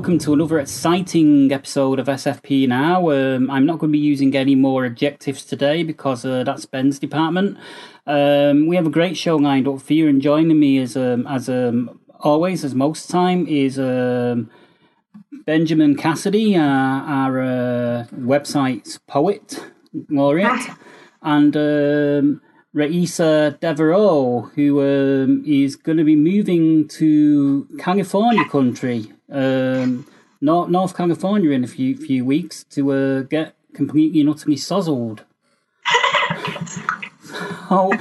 welcome to another exciting episode of SFP Now. Um, I'm not going to be using any more adjectives today because uh, that's Ben's department. Um, we have a great show lined up for you, and joining me as um, as um, always, as most time, is um, Benjamin Cassidy, uh, our uh, website's poet laureate, and um, Raisa Devereaux, who um, is going to be moving to California country, um, North, North California, in a few few weeks to uh, get completely and utterly sozzled. oh,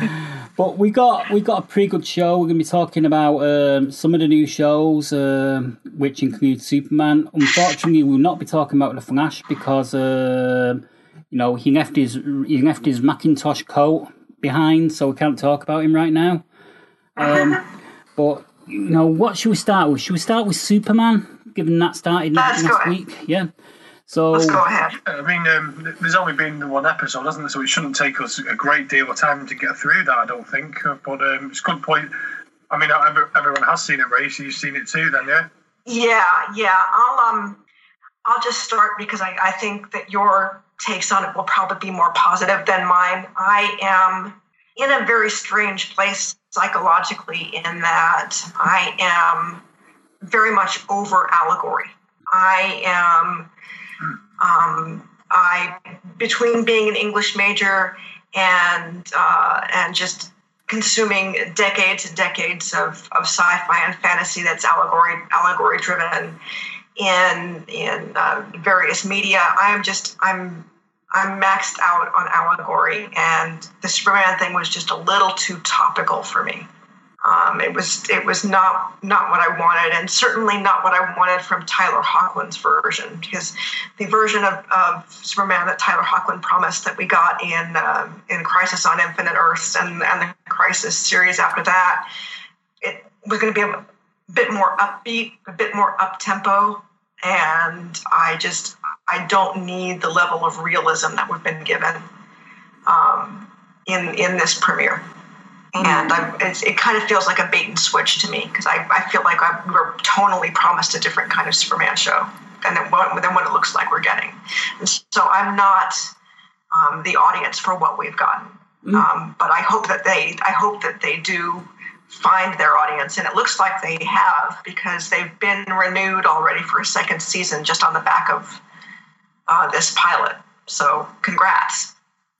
but we got we got a pretty good show. We're going to be talking about um, some of the new shows, um, which include Superman. Unfortunately, we'll not be talking about the Flash because um you know he left his he left his Macintosh coat behind, so we can't talk about him right now. Um, but you know, what should we start with? Should we start with Superman, given that started Let's last week? Yeah. So Let's go ahead. I mean, um, there's only been one episode, hasn't there? So it shouldn't take us a great deal of time to get through that, I don't think. Uh, But um, it's a good point. I mean, everyone has seen it, Ray, so you've seen it too, then, yeah? Yeah, yeah. I'll um, I'll just start because I, I think that your takes on it will probably be more positive than mine. I am in a very strange place psychologically in that I am very much over allegory. I am um, I between being an English major and uh, and just consuming decades and decades of, of sci-fi and fantasy that's allegory allegory driven in in uh, various media. I am just I'm I'm maxed out on allegory, and the Superman thing was just a little too topical for me. Um, it was it was not not what I wanted, and certainly not what I wanted from Tyler Hoechlin's version. Because the version of, of Superman that Tyler Hoechlin promised that we got in um, in Crisis on Infinite Earths and and the Crisis series after that, it was going to be a bit more upbeat, a bit more up tempo, and I just I don't need the level of realism that we've been given um, in in this premiere and I, it, it kind of feels like a bait and switch to me because I, I feel like I, we're tonally promised a different kind of Superman show than what, than what it looks like we're getting. And so I'm not um, the audience for what we've gotten. Um, but I hope that they I hope that they do find their audience, and it looks like they have because they've been renewed already for a second season just on the back of uh, this pilot. So congrats.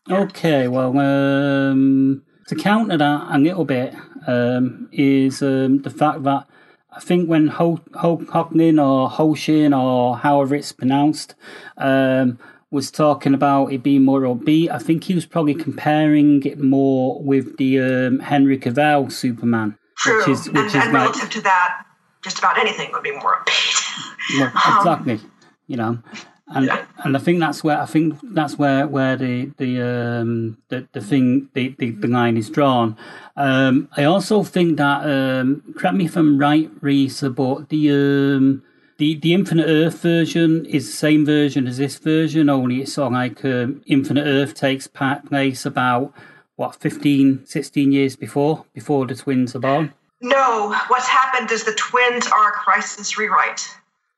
Okay, well, um, to counter that a little bit um, is um, the fact that I think when Ho- Ho- Hoechlin or Hoshin or however it's pronounced um, was talking about it being more upbeat, I think he was probably comparing it more with the um, Henry Cavill Superman, True, which is which and, is and like relative to that, just about anything would be more upbeat. Yeah, exactly. You know, and Yeah. and I think that's where I think that's where where the the um the, the thing the, the, the line is drawn. Um, I also think that um, correct me if I'm right, Reese, but the um the the Infinite Earth version is the same version as this version, only it's sort of like um, Infinite Earth takes place about what 15, 16 years before before the twins are born. No, what's happened is the twins are a crisis rewrite.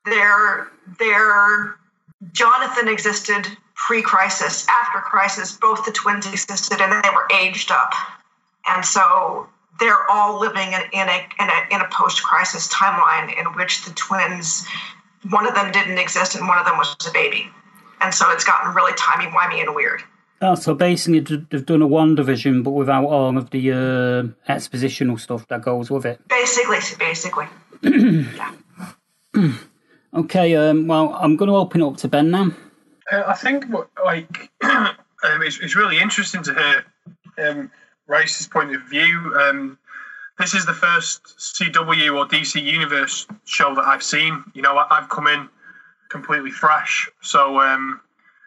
They're they're Jonathan existed pre-crisis, after crisis, both the twins existed and they were aged up, and so they're all living in, in a in a in a post-crisis timeline in which the twins, one of them didn't exist and one of them was a baby, and so it's gotten really timey wimey and weird. Oh, so basically they've done a WandaVision, but without all of the uh, expositional stuff that goes with it. Basically, basically. yeah. okay. Um, well, I'm going to open up to Ben now. Uh, I think, like, um, it's, it's really interesting to hear um, Race's point of view. Um, this is the first CW or DC Universe show that I've seen. You know, I've come in completely fresh, so um,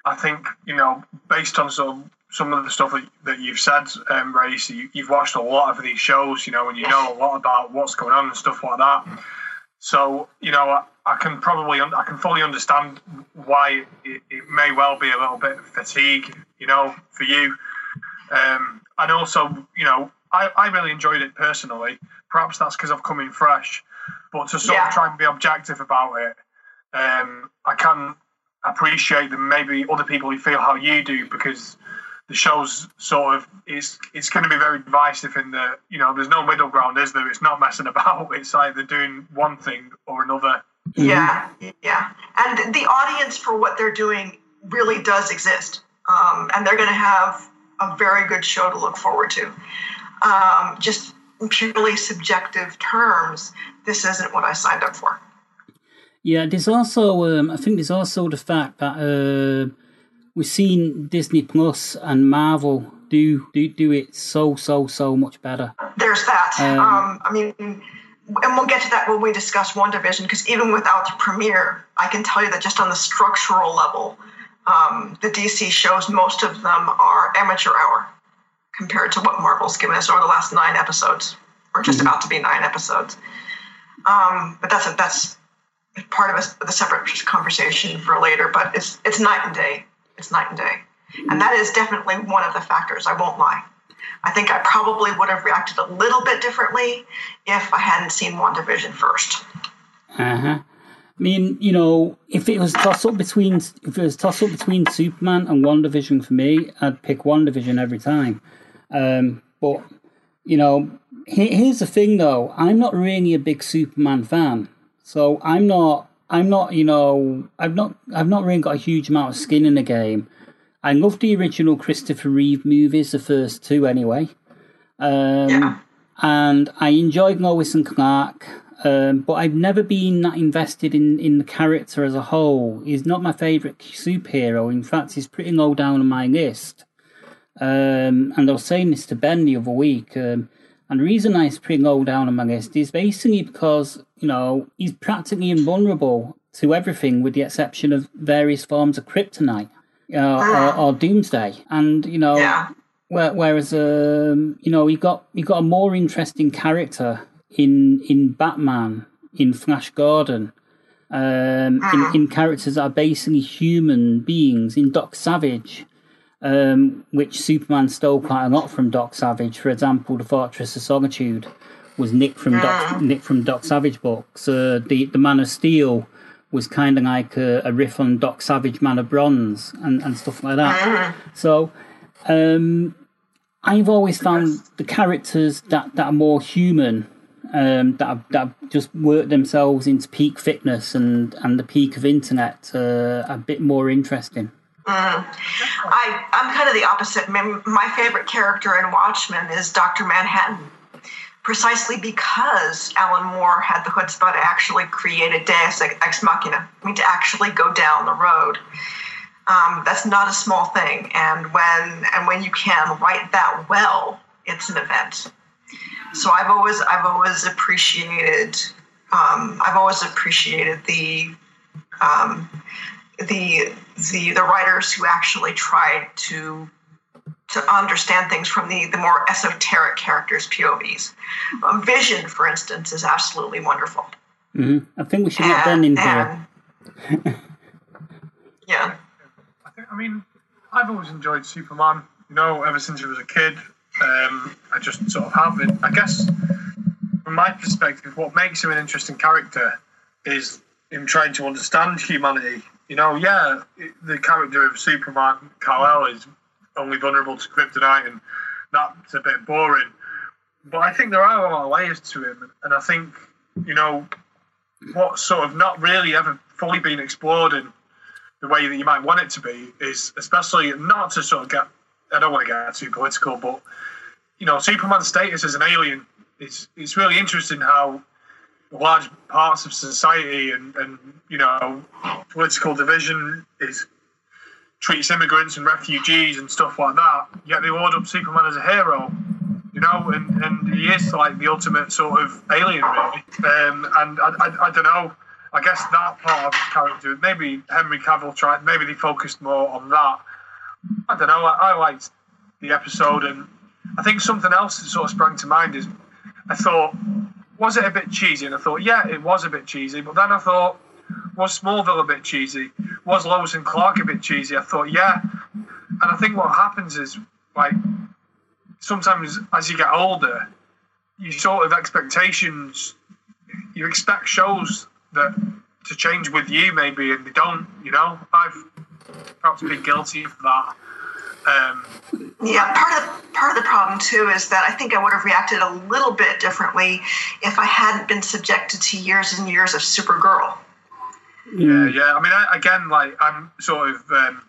I think you know, based on some some of the stuff that, that you've said, um, Race, you, have watched a lot of these shows, you know, and you know a lot about what's going on and stuff like that. So, you know, I, can probably, I can fully understand why it, it, may well be a little bit of fatigue, you know, for you. Um, and also, you know, I, I really enjoyed it personally. Perhaps that's because I've come in fresh, but to sort yeah. of try and be objective about it, um, I can appreciate that maybe other people who feel how you do because the show's sort of it's it's going to be very divisive in the you know there's no middle ground is there it's not messing about it's either doing one thing or another yeah yeah. And the audience for what they're doing really does exist. Um, and they're going to have a very good show to look forward to. Um, just purely subjective terms this isn't what i signed up for. Yeah, there's also um, I think there's also the fact that uh, we've seen Disney Plus and Marvel do do do it so so so much better. There's that. Um, um, I mean, and we'll get to that when we discuss WandaVision because even without the premiere, I can tell you that just on the structural level, um, the DC shows most of them are amateur hour compared to what Marvel's given us over the last nine episodes, or just mm-hmm. about to be nine episodes. Um, but that's a, that's part of a, the separate conversation for later, but it's it's night and day. It's night and day, and that is definitely one of the factors. I won't lie. I think I probably would have reacted a little bit differently if I hadn't seen WandaVision first. Uh huh. I mean, you know, if it was toss up between if it was toss up between Superman and WandaVision for me, I'd pick WandaVision every time. Um, but you know, here's the thing though, I'm not really a big Superman fan. So I'm not, I'm not, you know, I've not, I've not really got a huge amount of skin in the game. I love the original Christopher Reeve movies, the first two anyway. Um, yeah. And I enjoyed Lois and Clark, um, but I've never been that invested in, in the character as a whole. He's not my favourite superhero. In fact, he's pretty low down on my list. Um, and I was saying this to Ben the other week. Um, and the reason I pretty low down on my list is basically because, you know, he's practically invulnerable to everything with the exception of various forms of kryptonite uh, or, or, doomsday. And, you know, yeah. whereas, um, you know, you got, you got a more interesting character in, in Batman, in Flash Gordon, um, in, hmm. in characters that are basically human beings, in Doc Savage um, which Superman stole quite a lot from Doc Savage. For example, the Fortress of Solitude was Nick from Doc, Nick from Doc Savage books. Uh, the the Man of Steel was kind of like a, a, riff on Doc Savage Man of Bronze and, and stuff like that. So um, I've always found the characters that, that are more human, um, that, have, that have just worked themselves into peak fitness and, and the peak of internet uh, a bit more interesting. Mm. I, I'm kind of the opposite. My favorite character in Watchmen is Dr. Manhattan, precisely because Alan Moore had the chutzpah to actually create a deus ex machina, I mean, to actually go down the road. Um, that's not a small thing, and when and when you can write that well, it's an event. So I've always I've always appreciated um, I've always appreciated the um, the the the writers who actually tried to to understand things from the the more esoteric characters' POVs. Um, Vision, for instance, is absolutely wonderful. Mm-hmm. I think we should get Ben in here. yeah. I think. I mean, I've always enjoyed Superman. You know, ever since I was a kid, um, I just sort of have it. I guess, from my perspective, what makes him an interesting character is him trying to understand humanity you know, yeah, the character of Superman Kal-El is only vulnerable to kryptonite, and that's a bit boring. But I think there are a lot of layers to him, and I think you know what's sort of not really ever fully been explored in the way that you might want it to be is especially not to sort of get I don't want to get too political, but you know, Superman's status as an alien it's it's really interesting how large parts of society and, and you know political division is treats immigrants and refugees and stuff like that. Yet they hold up Superman as a hero, you know, and, and he is like the ultimate sort of alien, really. Um, and I, I, I don't know. I guess that part of his character, maybe Henry Cavill tried, maybe they focused more on that. I don't know. I, I liked the episode, and I think something else that sort of sprang to mind is I thought, was it a bit cheesy? And I thought, yeah, it was a bit cheesy. But then I thought, was Smallville a bit cheesy? Was Lois and Clark a bit cheesy? I thought, yeah. And I think what happens is, like, sometimes as you get older, you sort of expectations, you expect shows that to change with you maybe, and they don't. You know, I've perhaps been guilty of that. Um, yeah, part of part of the problem too is that I think I would have reacted a little bit differently if I hadn't been subjected to years and years of Supergirl. Yeah, yeah. I mean, I, again, like I'm sort of, um,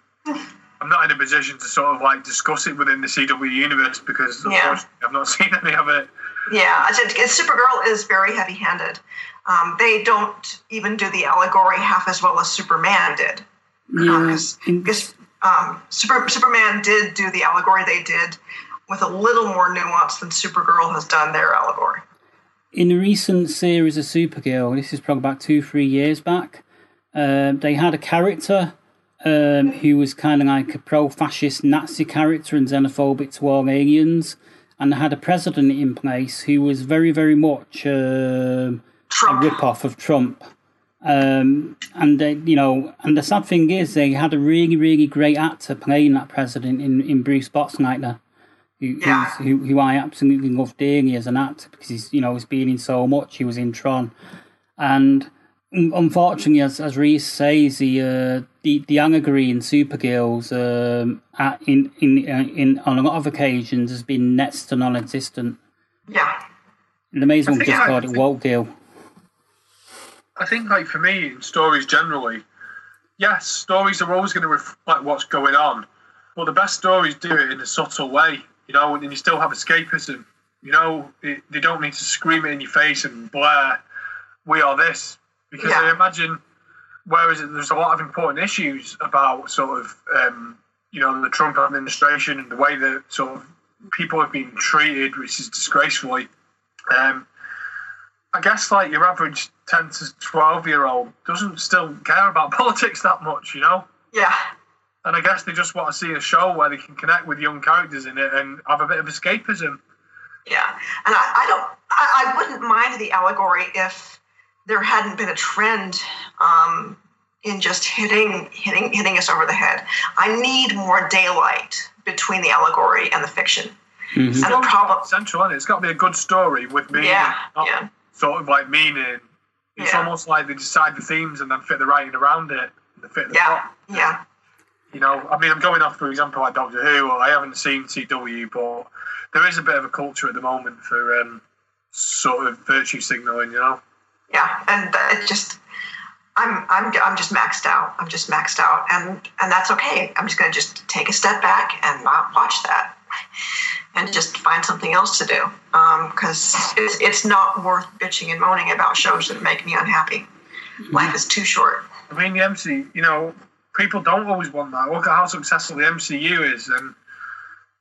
I'm not in a position to sort of like discuss it within the CW universe because Yeah. I've not seen any of it. Yeah, I said Supergirl is very heavy-handed. Um, they don't even do the allegory half as well as Superman did. Yeah, Because um, Super, Superman did do the allegory they did with a little more nuance than Supergirl has done their allegory. in a recent series of Supergirl, this is probably about two, three years back, um, they had a character um, who was kind of like a pro fascist Nazi character and xenophobic to all aliens. And they had a president in place who was very, very much um, a rip off of Trump. Um, and they, you know, and the sad thing is, they had a really, really great actor playing that president in, in Bruce Boxleitner, who, Yeah. who who I absolutely love dearly as an actor because he's you know he's been in so much. He was in Tron, and unfortunately, as as Reese says, the uh, the the allegory in Supergirls um, at, in in uh, in on a lot of occasions has been next to non-existent. Yeah. And they may as well I think just called it woke deal. I think, like for me, in stories generally, yes, stories are always going to reflect what's going on, but the best stories do it in a subtle way, you know, and you still have escapism. You know, it, they don't need to scream it in your face and blare, "We are this," because Yeah. I imagine. Whereas there's a lot of important issues about sort of, um, you know, the Trump administration and the way that sort of people have been treated, which is disgracefully. Um, I guess like your average ten to twelve year old doesn't still care about politics that much, you know. Yeah. And I guess they just want to see a show where they can connect with young characters in it and have a bit of escapism. Yeah, and I, I don't, I, I wouldn't mind the allegory if there hadn't been a trend um, in just hitting, hitting, hitting us over the head. I need more daylight between the allegory and the fiction. And the problem, Central, is It's got to be a good story with meaning, yeah, yeah, sort of like meaning. It's Yeah. almost like they decide the themes and then fit the writing around it. and fit the yeah, plot. yeah, You know, I mean, I'm going off, for example, like Doctor Who. Or I haven't seen CW, but there is a bit of a culture at the moment for um, sort of virtue signaling. You know. Yeah, and it just. I'm, I'm, I'm just maxed out. I'm just maxed out, and and that's okay. I'm just going to just take a step back and not watch that, and just find something else to do. Um, because it's, it's not worth bitching and moaning about shows that make me unhappy. Life is too short. I mean, the MC, you know, people don't always want that. Look at how successful the MCU is, and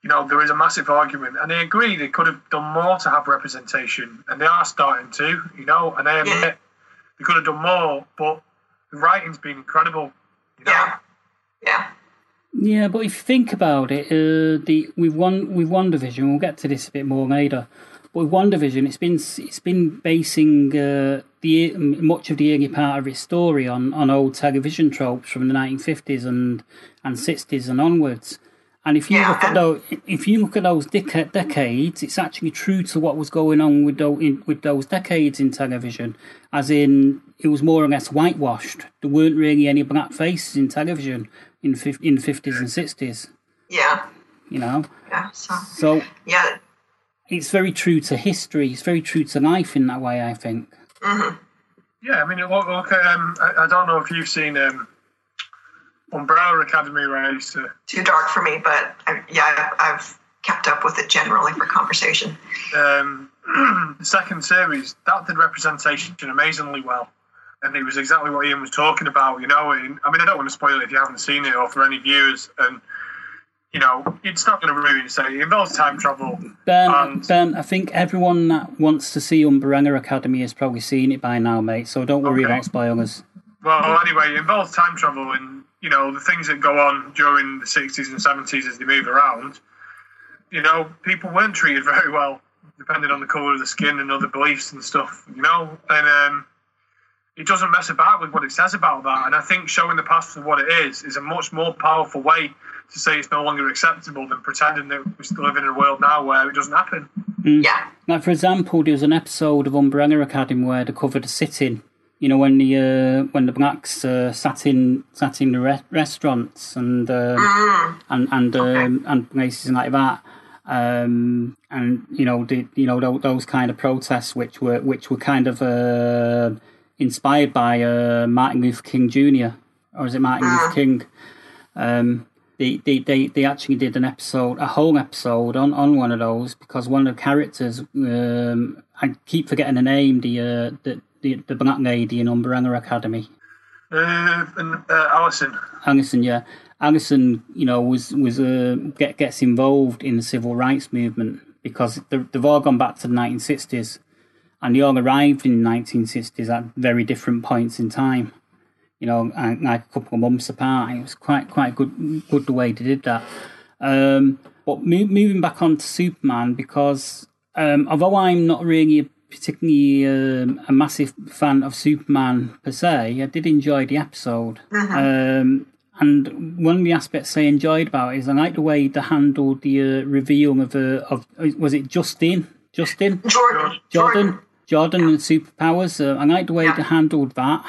you know, there is a massive argument, and they agree they could have done more to have representation, and they are starting to, you know, and they admit Yeah. they could have done more, but the writing's been incredible. You know? Yeah, yeah, Yeah, but if you think about it, uh, the with one with WandaVision, we'll get to this a bit more later. But with WandaVision, it's been it's been basing uh, the much of the early part of its story on, on old television tropes from the nineteen fifties and and sixties and onwards. And if you Yeah, look at those, if you look at those deca- decades, it's actually true to what was going on with those, in, with those decades in television. As in, it was more or less whitewashed. There weren't really any black faces in television in fif- in fifties and sixties. yeah, You know, yeah. So so yeah, it's very true to history. It's very true to life in that way. I think. Yeah, I mean, look, look um, I, I don't know if you've seen um, Umbrella Academy race. Uh, Too dark for me, but I, yeah, I've, I've kept up with it generally for conversation. Um, the second series that did representation amazingly well, and it was exactly what Ian was talking about. You know, and, I mean, I don't want to spoil it if you haven't seen it or for any viewers, and you know, it's not going to ruin. So it involves time travel. Ben, and, Ben, I think everyone that wants to see Umbrella Academy has probably seen it by now, mate. So don't worry Okay. about spoilers. Well, anyway, it involves time travel and, you know, the things that go on during the 60s and 70s as they move around. You know, people weren't treated very well, depending on the colour of the skin and other beliefs and stuff, you know? And um, it doesn't mess about with what it says about that. And I think showing the past for what it is is a much more powerful way to say it's no longer acceptable than pretending that we still live in a world now where it doesn't happen. Yeah. Like for example, there was an episode of Umbrella Academy where they covered a sit-in. You know, when the uh, when the blacks uh, sat in sat in the re- restaurants and um, and and um, and places like that, um, and you know, the, you know those, those kind of protests which were which were kind of uh, inspired by uh, Martin Luther King Jr. or is it Martin Luther King? Um, they, they, they, they actually did an episode, a whole episode on, on one of those because one of the characters, um, I keep forgetting the name, the uh, the, the the black lady in Umbrella Academy, Uh, and uh, Alison, Alison. Yeah, Alison, you know, was was uh, get, gets involved in the civil rights movement because they've, they've all gone back to the 1960s, and they all arrived in the 1960s at very different points in time. You know, like a couple of months apart. It was quite quite good good the way they did that. Um, but mo- moving back on to Superman, because um, although I'm not really a particularly um, a massive fan of Superman per se, I did enjoy the episode. Um, and one of the aspects I enjoyed about it is I like the way they handled the uh, reveal of uh, of was it Justin Justin Jordan. Jordan Jordan and superpowers. Uh, I like the way Yeah. they handled that.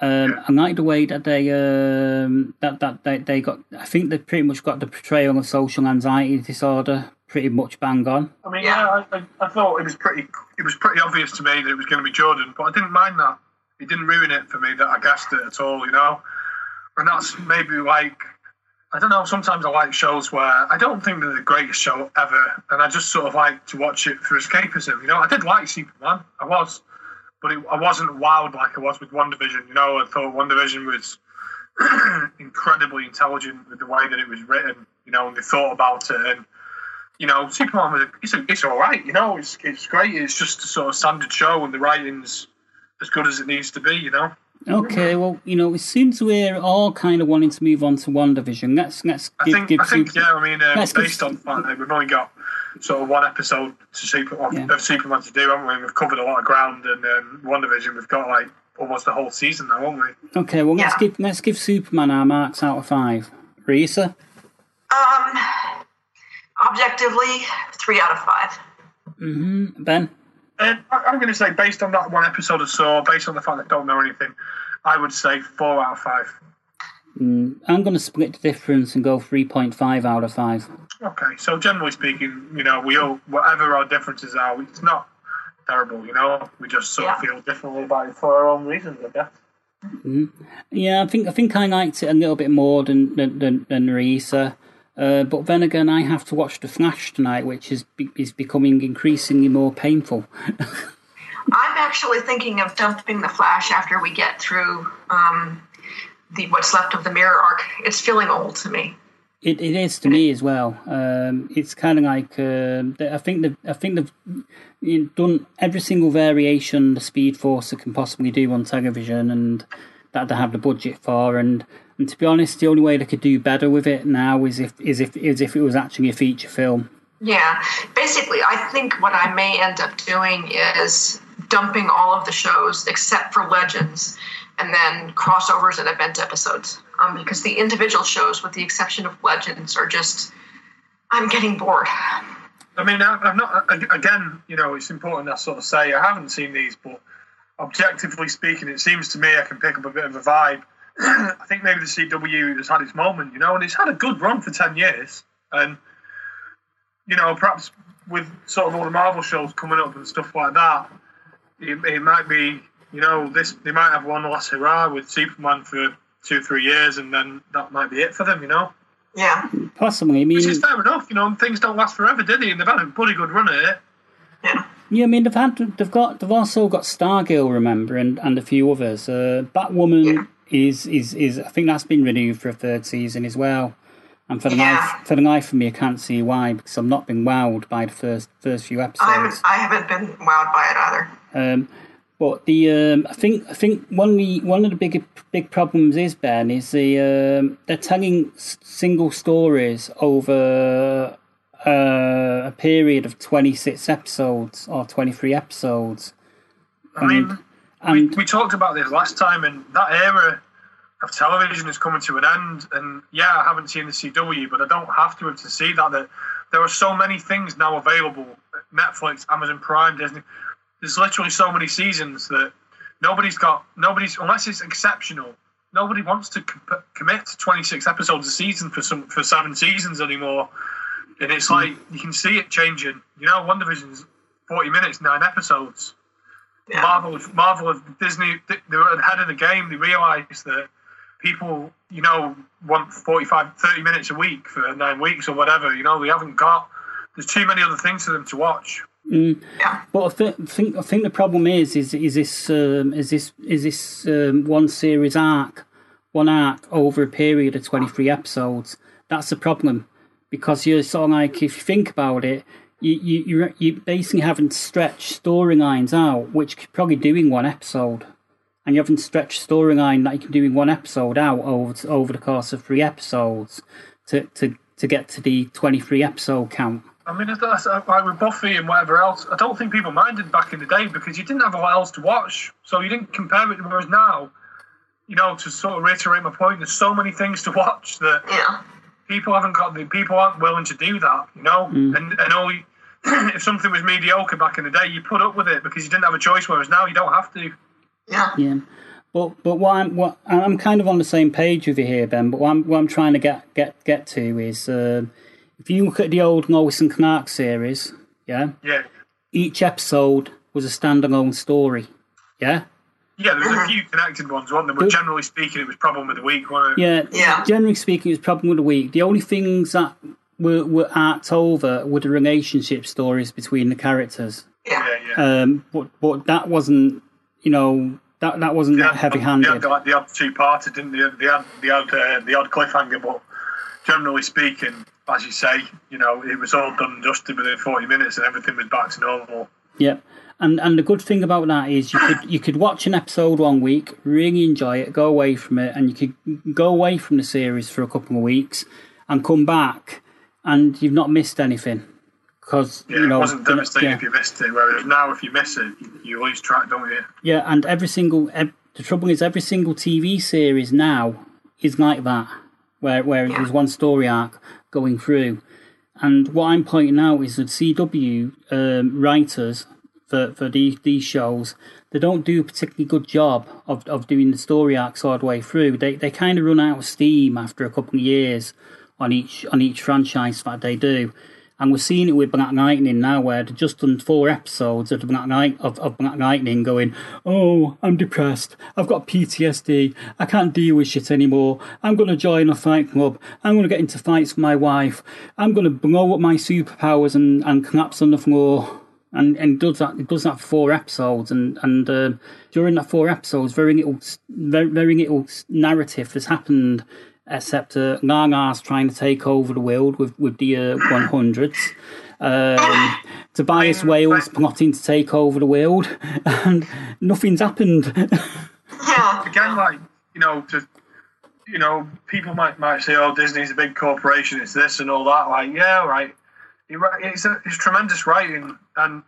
Um, I like the way that they um, that that they, they got. I think they pretty much got the portrayal of social anxiety disorder pretty much bang on. I mean, Yeah. yeah, I, I, I thought it was pretty. It was pretty obvious to me that it was going to be Jordan, but I didn't mind that. It didn't ruin it for me that I guessed it at all, you know. And that's maybe like I don't know. Sometimes I like shows where I don't think they're the greatest show ever, and I just sort of like to watch it for escapism. You know, I did like Superman, I was, but it, I wasn't wowed like I was with WandaVision. You know, I thought WandaVision was incredibly intelligent with the way that it was written. You know, and they thought about it and you know, Superman was it's, it's all right. You know, it's it's great. It's just a sort of standard show, and the writing's as good as it needs to be. You know. Okay, well, you know, it seems we're all kind of wanting to move on to WandaVision. Let's let's I think give I think Super- yeah. I mean, uh, Let's give- based on the fact that we've only got sort of one episode to Super of, Yeah. of Superman to do, haven't we? We've covered a lot of ground, and um, WandaVision we've got like almost the whole season now, haven't we? Okay, well, let's give let's give Superman our marks out of five. Risa, Um, objectively, three out of five. mm-hmm. Ben. Uh, I, I'm going to say based on that one episode I saw, based on the fact that I don't know anything, I would say four out of five. Mm, I'm going to split the difference and go three point five out of five. Okay, so generally speaking, you know, we all whatever our differences are, it's not terrible. You know, we just sort of feel differently about it for our own reasons, I guess. Mm-hmm. Yeah, I think I think I liked it a little bit more than than than, than Risa. Uh, but then again, I have to watch The Flash tonight, which is be- is becoming increasingly more painful. I'm actually thinking of dumping the Flash after we get through um, the what's left of the Mirror arc. It's feeling old to me. It, it is to me as well. Um, it's kind of like um, I think the I think they've you know, done every single variation the Speed Force can possibly do on television, and that they have the budget for. And, and to be honest, the only way they could do better with it now is if is if is if it was actually a feature film. Yeah, basically, I think what I may end up doing is dumping all of the shows except for Legends, and then crossovers and event episodes. Um, because the individual shows, with the exception of Legends, are just I'm getting bored. I mean, I- I've not. Again, you know, it's important I sort of say I haven't seen these, but objectively speaking, it seems to me I can pick up a bit of a vibe. I think maybe the CW has had its moment, you know, and it's had a good run for ten years, and you know, perhaps with sort of all the Marvel shows coming up and stuff like that, it, it might be, you know, this they might have one last hurrah with Superman for two, three years, and then that might be it for them, you know. Yeah. Possibly. I mean, Which is fair enough, you know. Things don't last forever, do they? And they've had a bloody good run at it. Yeah. Yeah, I mean they've had they've got they've also got Stargirl, remember, and, and a few others. Uh, Batwoman Yeah. Is is is I think that's been renewed for a third season as well. And for the Yeah. life for the life of me, I can't see why because I've not been wowed by the first first few episodes. I haven't I haven't been wowed by it either. Um, but the um, I think I think one of the one of the big big problems is Ben is the um, they're telling s- single stories over uh, a period of twenty six episodes or twenty three episodes. I mean, And we talked about this last time, and that era of television is coming to an end. And yeah, I haven't seen the CW, but I don't have to have to see that. That there are so many things now available: Netflix, Amazon Prime, Disney. There's literally so many seasons that nobody's got. Nobody's unless it's exceptional. Nobody wants to com- commit to 26 episodes a season for some for seven seasons anymore. And it's hmm. like you can see it changing. You know, WandaVision's 40 minutes, nine episodes. Yeah. Marvel, Marvel, Disney, they were ahead of the game. They realised that people, you know, want 45, 30 minutes a week for nine weeks or whatever. You know, they haven't got. There's too many other things for them to watch. Yeah. But I thi- think I think the problem is is is this um, is this is this um, one series arc, one arc over a period of twenty three episodes. That's the problem because you're sort of like if you think about it, you you you're, you basically having to stretch storylines out, which could probably do in one episode, and you haven't stretched storyline that you can do in one episode out over over the course of three episodes to to to get to the twenty three episode count. I mean, it's- that's uh, like with Buffy and whatever else. I don't think people minded back in the day because you didn't have a lot else to watch, so you didn't compare it. To whereas now, you know, to sort of reiterate my point, there's so many things to watch that Yeah. People haven't got the people aren't willing to do that. You know, and and all. You, if something was mediocre back in the day, you put up with it because you didn't have a choice. Whereas now, you don't have to. Yeah. Yeah, but but what I'm what I'm kind of on the same page with you here, Ben. But what I'm what I'm trying to get get get to is um if you look at the old Lois and Clark series, yeah, Yeah, each episode was a standalone story. Yeah, yeah. There was a few connected ones, weren't there? But generally speaking, it was problem of the week, wasn't it? yeah, Yeah. Generally speaking, it was problem with the week. The only things that were were arced over were the relationship stories between the characters. Yeah. Yeah, yeah. Um, but but that wasn't you know that that wasn't They that had- heavy They handed. had like the odd two parter, didn't they? They had the odd uh, the odd cliffhanger, but generally speaking, as you say, you know, it was all done and dusted within forty minutes, and everything was back to normal. Yep. And and the good thing about that is you could you could watch an episode one week, really enjoy it, go away from it, and you could go away from the series for a couple of weeks and come back, and you've not missed anything because Yeah, you know it wasn't devastating yeah, if you missed it. Whereas now, if you miss it, you, lose track, don't you? yeah, and every single ev- the trouble is every single TV series now is like that, where where there's one story arc going through, and what I'm pointing out is that CW um, writers for for these these shows they don't do a particularly good job of, of doing the story arcs all the way through. They they kind of run out of steam after a couple of years on each on each franchise that they do. And we're seeing it with Black Lightning now, where they've just done four episodes of Black Light of, of Black Lightning, going, "Oh, I'm depressed. I've got PTSD. I can't deal with shit anymore. I'm going to join a fight club. I'm going to get into fights with my wife. I'm going to blow up my superpowers and, and collapse on the floor." And and does that it does that for four episodes, and and uh, during that four episodes, very little very, very little narrative has happened except uh, Lala's trying to take over the world with with the uh, 100s. Um, Tobias Whale's plotting to take over the world, and nothing's happened. Yeah. Again, like you know, to you know, people might might say, "Oh, Disney's a big corporation. It's this and all that." Like, yeah, right. Right. It's a, it's tremendous writing, and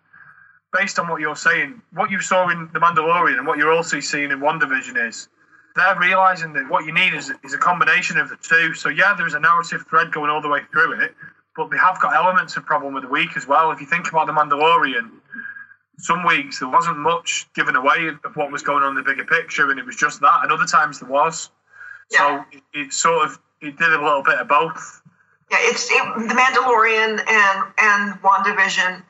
based on what you're saying, what you saw in The Mandalorian and what you're also seeing in WandaVision is they're realizing that what you need is, is a combination of the two. So yeah, there's a narrative thread going all the way through it, but they have got elements of problem with the week as well. If you think about The Mandalorian, some weeks there wasn't much given away of what was going on in the bigger picture, and it was just that. And other times there was. Yeah. So it, it sort of it did a little bit of both. Yeah, it's it, the Mandalorian and and WandaVision.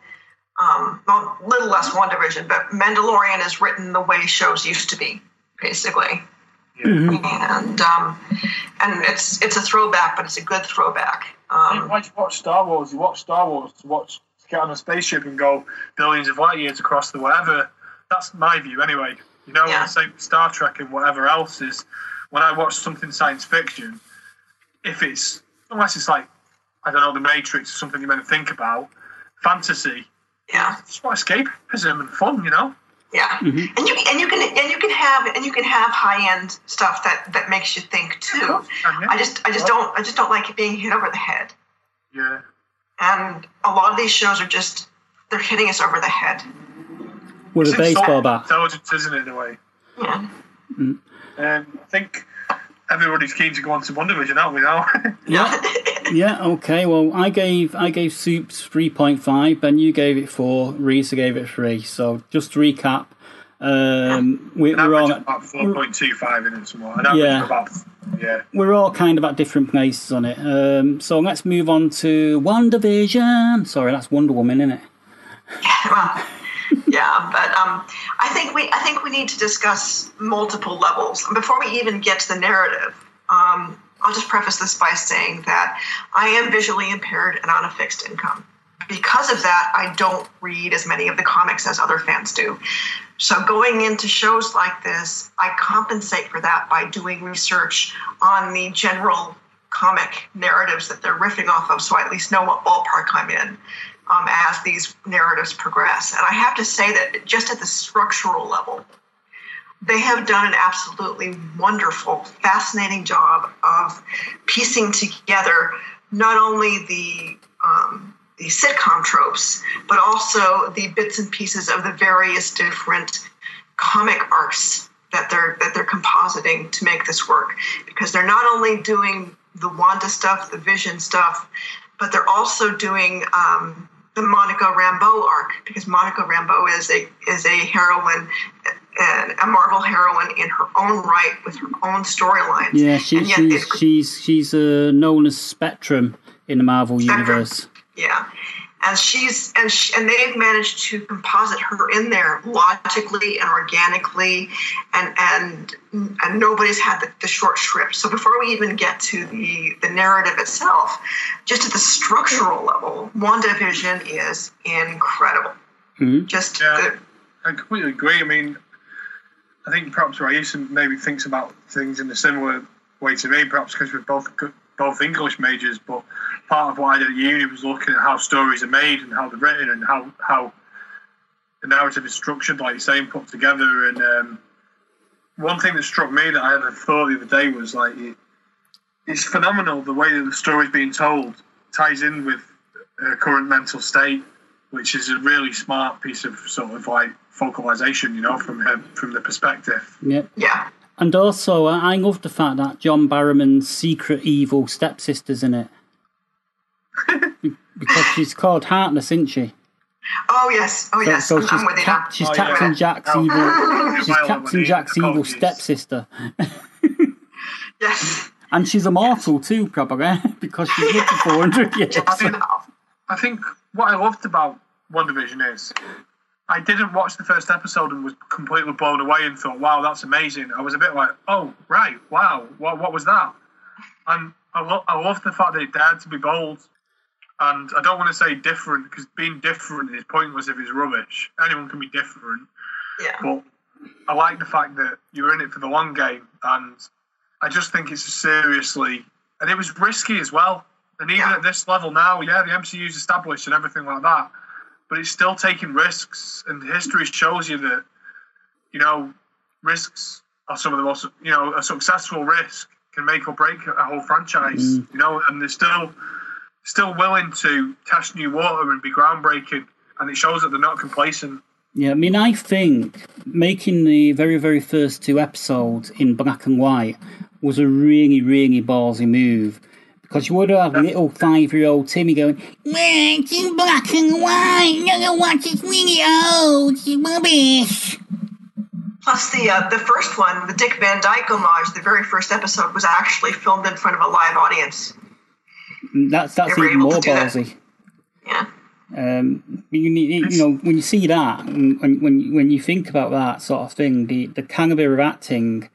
Um, well, a little less WandaVision, but Mandalorian is written the way shows used to be, basically. and um, and it's it's a throwback, but it's a good throwback. Um, Why do you watch Star Wars? You watch Star Wars to watch to get on a spaceship and go billions of light years across the whatever. That's my view, anyway. You know, Yeah. the same with Star Trek and whatever else is. When I watch something science fiction, if it's unless it's like I don't know, The Matrix or something you're meant to think about, fantasy, yeah, it's what escapism and fun, you know. yeah, and you and you can and you can have and you can have high end stuff that that makes you think too. And, yeah, I just I just don't I just don't like it being hit over the head. yeah. And a lot of these shows are just they're hitting us over the head. With a It's baseball insulting bat. Intelligence, isn't it, in a way? Yeah. Um, I think everybody's keen to go on to WandaVision, aren't we now? Yeah. Yeah, okay. Well, I gave I gave Soups three point five, Ben you gave it four, Risa gave it three. So just to recap, um, we, we're all about 4.25 in it somewhere. Yeah. about, yeah. we're all kind of at different places on it. Um, so let's move on to WandaVision. Sorry, that's Wonder Woman, isn't it? well, yeah, but um, I think we I think we need to discuss multiple levels before we even get to the narrative. Um, I'll just preface this by saying that I am visually impaired and on a fixed income. Because of that, I don't read as many of the comics as other fans do. So going into shows like this, I compensate for that by doing research on the general comic narratives that they're riffing off of, so I at least know what ballpark I'm in um, as these narratives progress. And I have to say that just at the structural level, they have done an absolutely wonderful, fascinating job of piecing together not only the um, the sitcom tropes, but also the bits and pieces of the various different comic arcs that they're that they're compositing to make this work. Because they're not only doing the Wanda stuff, the Vision stuff, but they're also doing um, the Monica Rambeau arc because Monica Rambeau is a is a heroine, and a Marvel heroine in her own right with her own storyline. Yeah, she, she's she's she's uh, known as Spectrum in the Marvel Spectrum. universe. Yeah, and she's and she, and they've managed to composite her in there logically and organically, and and and nobody's had the, the short shrift. So before we even get to the the narrative itself, just at the structural level, WandaVision is incredible. Hmm? Just Yeah. the, I completely agree. I mean, I think perhaps Raisa maybe thinks about things in a similar way to me, perhaps because we're both good- both English majors. But part of what I did at uni was looking at how stories are made and how they're written and how how the narrative is structured, like you're saying, put together. And um, one thing that struck me that I had a thought the other day was like it, it's phenomenal the way that the story's being told ties in with her current mental state which is a really smart piece of sort of like focalization, you know, from her from the perspective. Yep. yeah. And also, I I love the fact that John Barrowman's secret evil stepsister's in it. Be- because she's called Harkness, isn't she? Oh yes. Oh So, yes. so I'm, she's, I'm with Cap- she's Oh, yeah. Captain Jack's Oh. evil. She's Well, Captain Jack's evil apologies. stepsister, Yes. and she's immortal too, probably because she's lived for four hundred years. I think, I think what I loved about WandaVision is I didn't watch the first episode and was completely blown away and thought, "Wow, that's amazing." I was a bit like, "Oh, right, wow, what what was that?" And I lo- I love the fact that it dared to be bold. And I don't want to say different because being different is pointless if it's rubbish. Anyone can be different. Yeah. but I like the fact that you're in it for the long game, and I just think it's seriously, and it was risky as well. And even Yeah. at this level now, yeah, the MCU's established and everything like that, but it's still taking risks, and history shows you that, you know, risks are some of the most, you know, a successful risk can make or break a whole franchise, mm. you know, and they're still, still willing to test new water and be groundbreaking, and it shows that they're not complacent. Yeah, I mean, I think making the very, very first two episodes in black and white was a really, really ballsy move. Because you would have a little five year old Timmy going, "Well, it's in black and white, you know what, it's really old, it's rubbish. Plus, the uh, the first one, the Dick Van Dyke homage, the very first episode was actually filmed in front of a live audience. That's, that's They even more to do that. ballsy. Yeah. Um, you, need- you know, when you see that, and when when when you think about that sort of thing, the the caliber of acting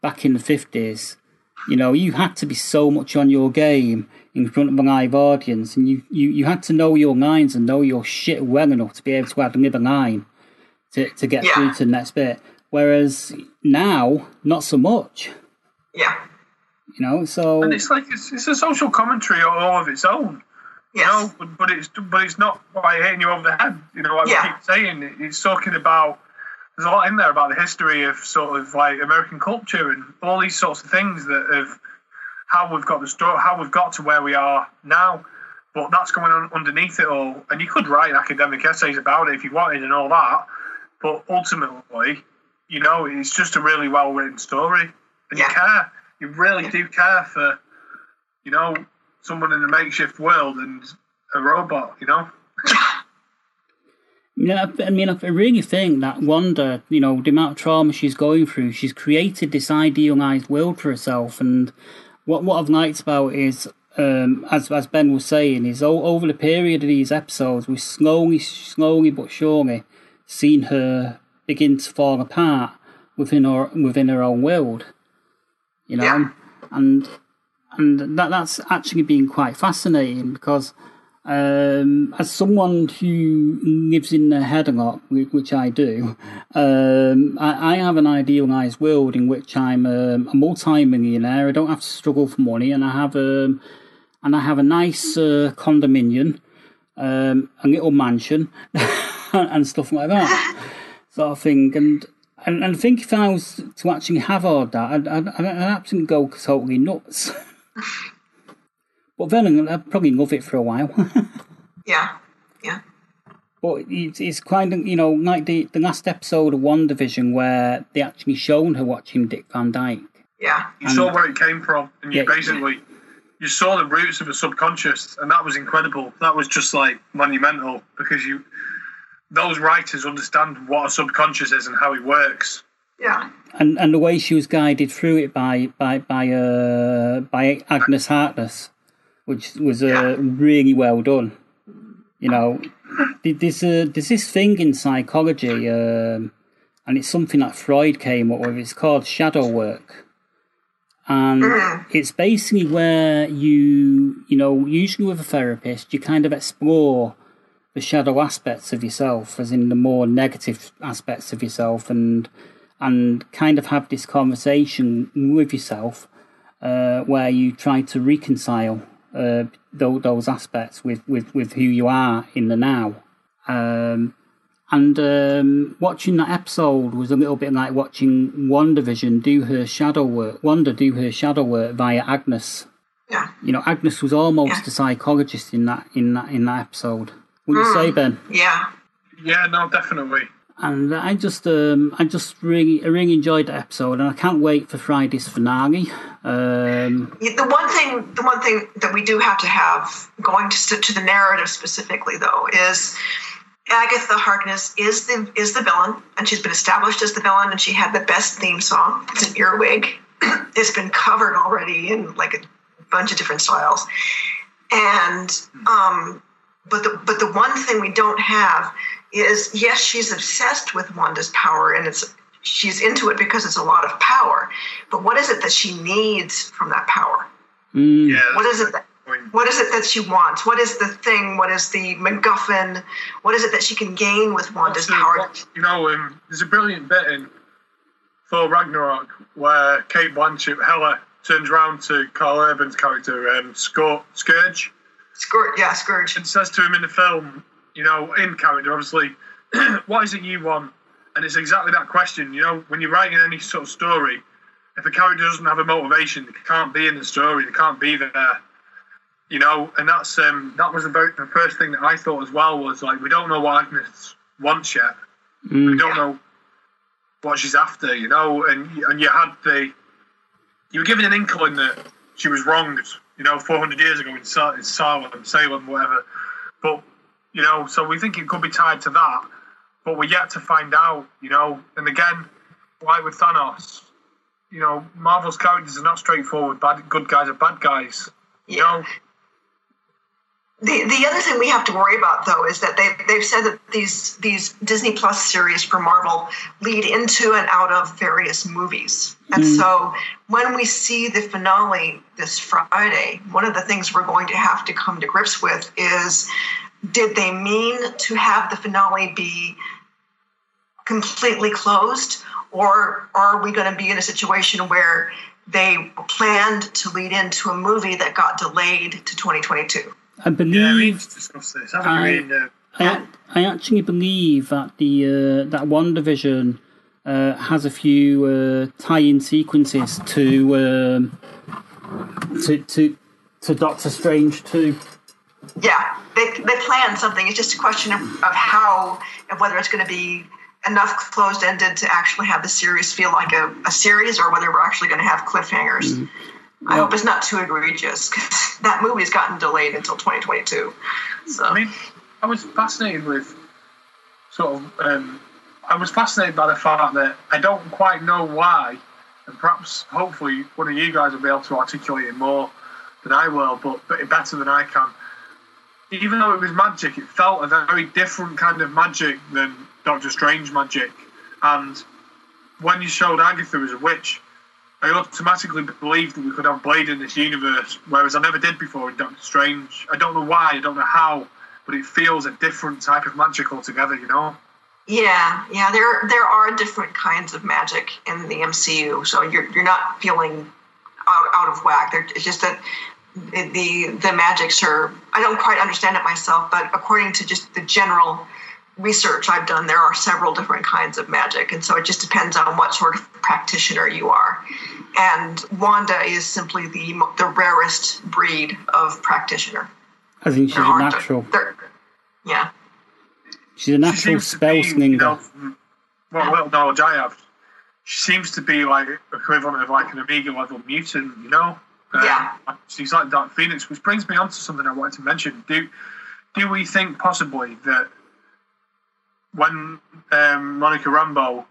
back in the fifties, you know, you had to be so much on your game in front of a live audience, and you, you, you had to know your lines and know your shit well enough to be able to add another line to, to get Yeah. through to the next bit. Whereas now, not so much. Yeah. You know, so And it's like it's, it's a social commentary all of its own. Yes. You know, but, but it's but it's not by hitting you over the head. You know, like Yeah. we keep saying, it- it's talking about. There's a lot in there about the history of sort of like American culture and all these sorts of things that have how we've got the story, how we've got to where we are now. But that's going on underneath it all, and you could write academic essays about it if you wanted and all that. But ultimately, you know, it's just a really well written story, and Yeah. you care. You really do care for, you know, someone in a makeshift world and a robot. You know. Yeah, I mean, I really think that Wanda, you know, the amount of trauma she's going through, she's created this idealized world for herself. And what what I've liked about is, um, as as Ben was saying, is o- over the period of these episodes, we've slowly, slowly but surely seen her begin to fall apart within her within her own world. You know, Yeah. and and that that's actually been quite fascinating because um, as someone who lives in their head a lot, which I do, um, I, I have an idealized world in which I'm um, a multi-millionaire. I don't have to struggle for money, and I have um, and I have a nice uh, condominium, um, a little mansion, and stuff like that, sort of thing. And and, and I think if I was to actually have all that, I'd, I'd, I'd absolutely go totally nuts. But then I'd probably love it for a while. Yeah. Yeah. but it's, it's kind of, you know, like the, the last episode of WandaVision where they actually shown her watching Dick Van Dyke. Yeah. You saw where it came from, and you Yeah. basically you saw the roots of the subconscious, and that was incredible. That was just like monumental because you those writers understand what a subconscious is and how it works. Yeah. And and the way she was guided through it by by by uh by Agnes Harkness, which was uh, Yeah. really well done. You know, th- there's uh, there's this thing in psychology, um, and it's something that Freud came up with. It's called shadow work, and it's basically where you you know usually with a therapist you kind of explore the shadow aspects of yourself, as in the more negative aspects of yourself, and and kind of have this conversation with yourself uh, where you try to reconcile uh, those, those aspects with, with, with who you are in the now. Um, and um, watching that episode was a little bit like watching WandaVision do her shadow work, Wanda do her shadow work via Agnes. Yeah. You know, Agnes was almost Yeah. a psychologist in that in that in that episode. Would you say, Ben? Yeah. Yeah, no, definitely. And I just, um, I just really, I really enjoyed the episode, and I can't wait for Friday's finale. Um, Yeah, The one thing, the one thing that we do have to have going to, to the narrative specifically, though, is Agatha Harkness is the is the villain, and she's been established as the villain, and she had the best theme song. It's an earwig. it's been covered already in like a bunch of different styles, and um, but the but the one thing we don't have is yes, she's obsessed with Wanda's power, and it's she's into it because it's a lot of power. But what is it that she needs from that power? mm, Yeah. What is it that what is it that she wants? What is the thing? What is the MacGuffin? What is it that she can gain with Wanda's Actually, power? You know, um, there's a brilliant bit in Thor Ragnarok where Cate Blanchett, Hela, turns around to Karl Urban's character, um, Scor- Scourge, Scourge, yeah, Scourge. and says to him in the film, you know, in character, obviously, what is it you want? And it's exactly that question. You know, when you're writing any sort of story, if a character doesn't have a motivation, they can't be in the story, they can't be there. You know, and that's um, that was about the first thing that I thought as well was like we don't know what Agnes wants yet. We mm, don't know what she's after, you know, and and you had the you were given an inkling that she was wronged, you know, 400 years ago in, in Salem, Salem, whatever. But you know, so we think it could be tied to that, but we're yet to find out, you know. And again, like with Thanos, you know, Marvel's characters are not straightforward. Bad, good guys are bad guys, you Yeah. know. The, the other thing we have to worry about though is that they they've said that these these Disney Plus series for Marvel lead into and out of various movies. And hmm. so when we see the finale this Friday, one of the things we're going to have to come to grips with is did they mean to have the finale be completely closed? Or are we going to be in a situation where they planned to lead into a movie that got delayed to 2022 I Yeah, we've believe discussed this, I- we? Uh, I, I actually believe that the uh, that WandaVision uh, has a few uh, tie-in sequences to um, to to to Doctor Strange too. yeah they, they planned something it's just a question of, of how and whether it's going to be enough closed ended to actually have the series feel like a, a series or whether we're actually going to have cliffhangers i hope it's not too egregious because that movie's gotten delayed until 2022 so I mean, I was fascinated with sort of. Um, I was fascinated by the fact that I don't quite know why, and perhaps hopefully one of you guys will be able to articulate it more than I will, but, but better than I can. Even though it was magic, it felt a very different kind of magic than Doctor Strange magic. And when you showed Agatha as a witch, I automatically believed that we could have Blade in this universe, whereas I never did before in Doctor Strange. I don't know why, I don't know how, but it feels a different type of magic altogether, you know? Yeah, yeah, there there are different kinds of magic in the MCU, so you're you're not feeling out, out of whack. There, it's just that the the the magics are. I don't quite understand it myself, but according to just the general research I've done, there are several different kinds of magic, and so it just depends on what sort of practitioner you are. And Wanda is simply the the rarest breed of practitioner. I think she's There a natural. there- yeah. She's a natural seems to spell be, slinger. You know, from what little knowledge I have, she seems to be like equivalent of like an Omega level mutant, you know? Um, Yeah. She's like Dark Phoenix, which brings me on to something I wanted to mention. Do do we think possibly that when um, Monica Rambeau,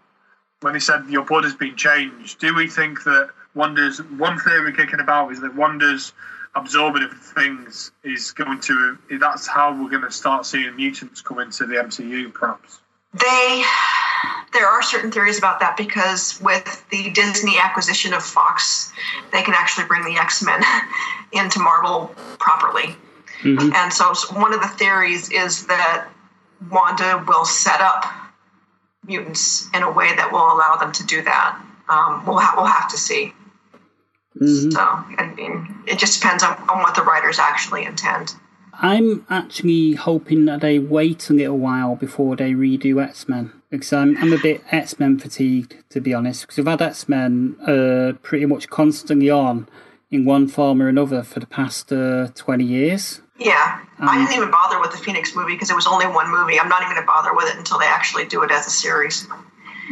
when he said your blood has been changed, do we think that Wanda's one theory kicking about is that Wanda's absorbing of things is going to that's how we're going to start seeing mutants come into the MCU, perhaps. They, there are certain theories about that because with the Disney acquisition of Fox, they can actually bring the X Men into Marvel properly. And so, one of the theories is that Wanda will set up mutants in a way that will allow them to do that. Um, we'll, ha- we'll have to see. So, I mean, it just depends on, on what the writers actually intend. I'm actually hoping that they wait a little while before they redo X Men because I'm I'm a bit X Men fatigued to be honest because we've had X Men uh, pretty much constantly on in one form or another for the past uh, twenty years. Yeah, I um, didn't even bother with the Phoenix movie because it was only one movie. I'm not even going to bother with it until they actually do it as a series.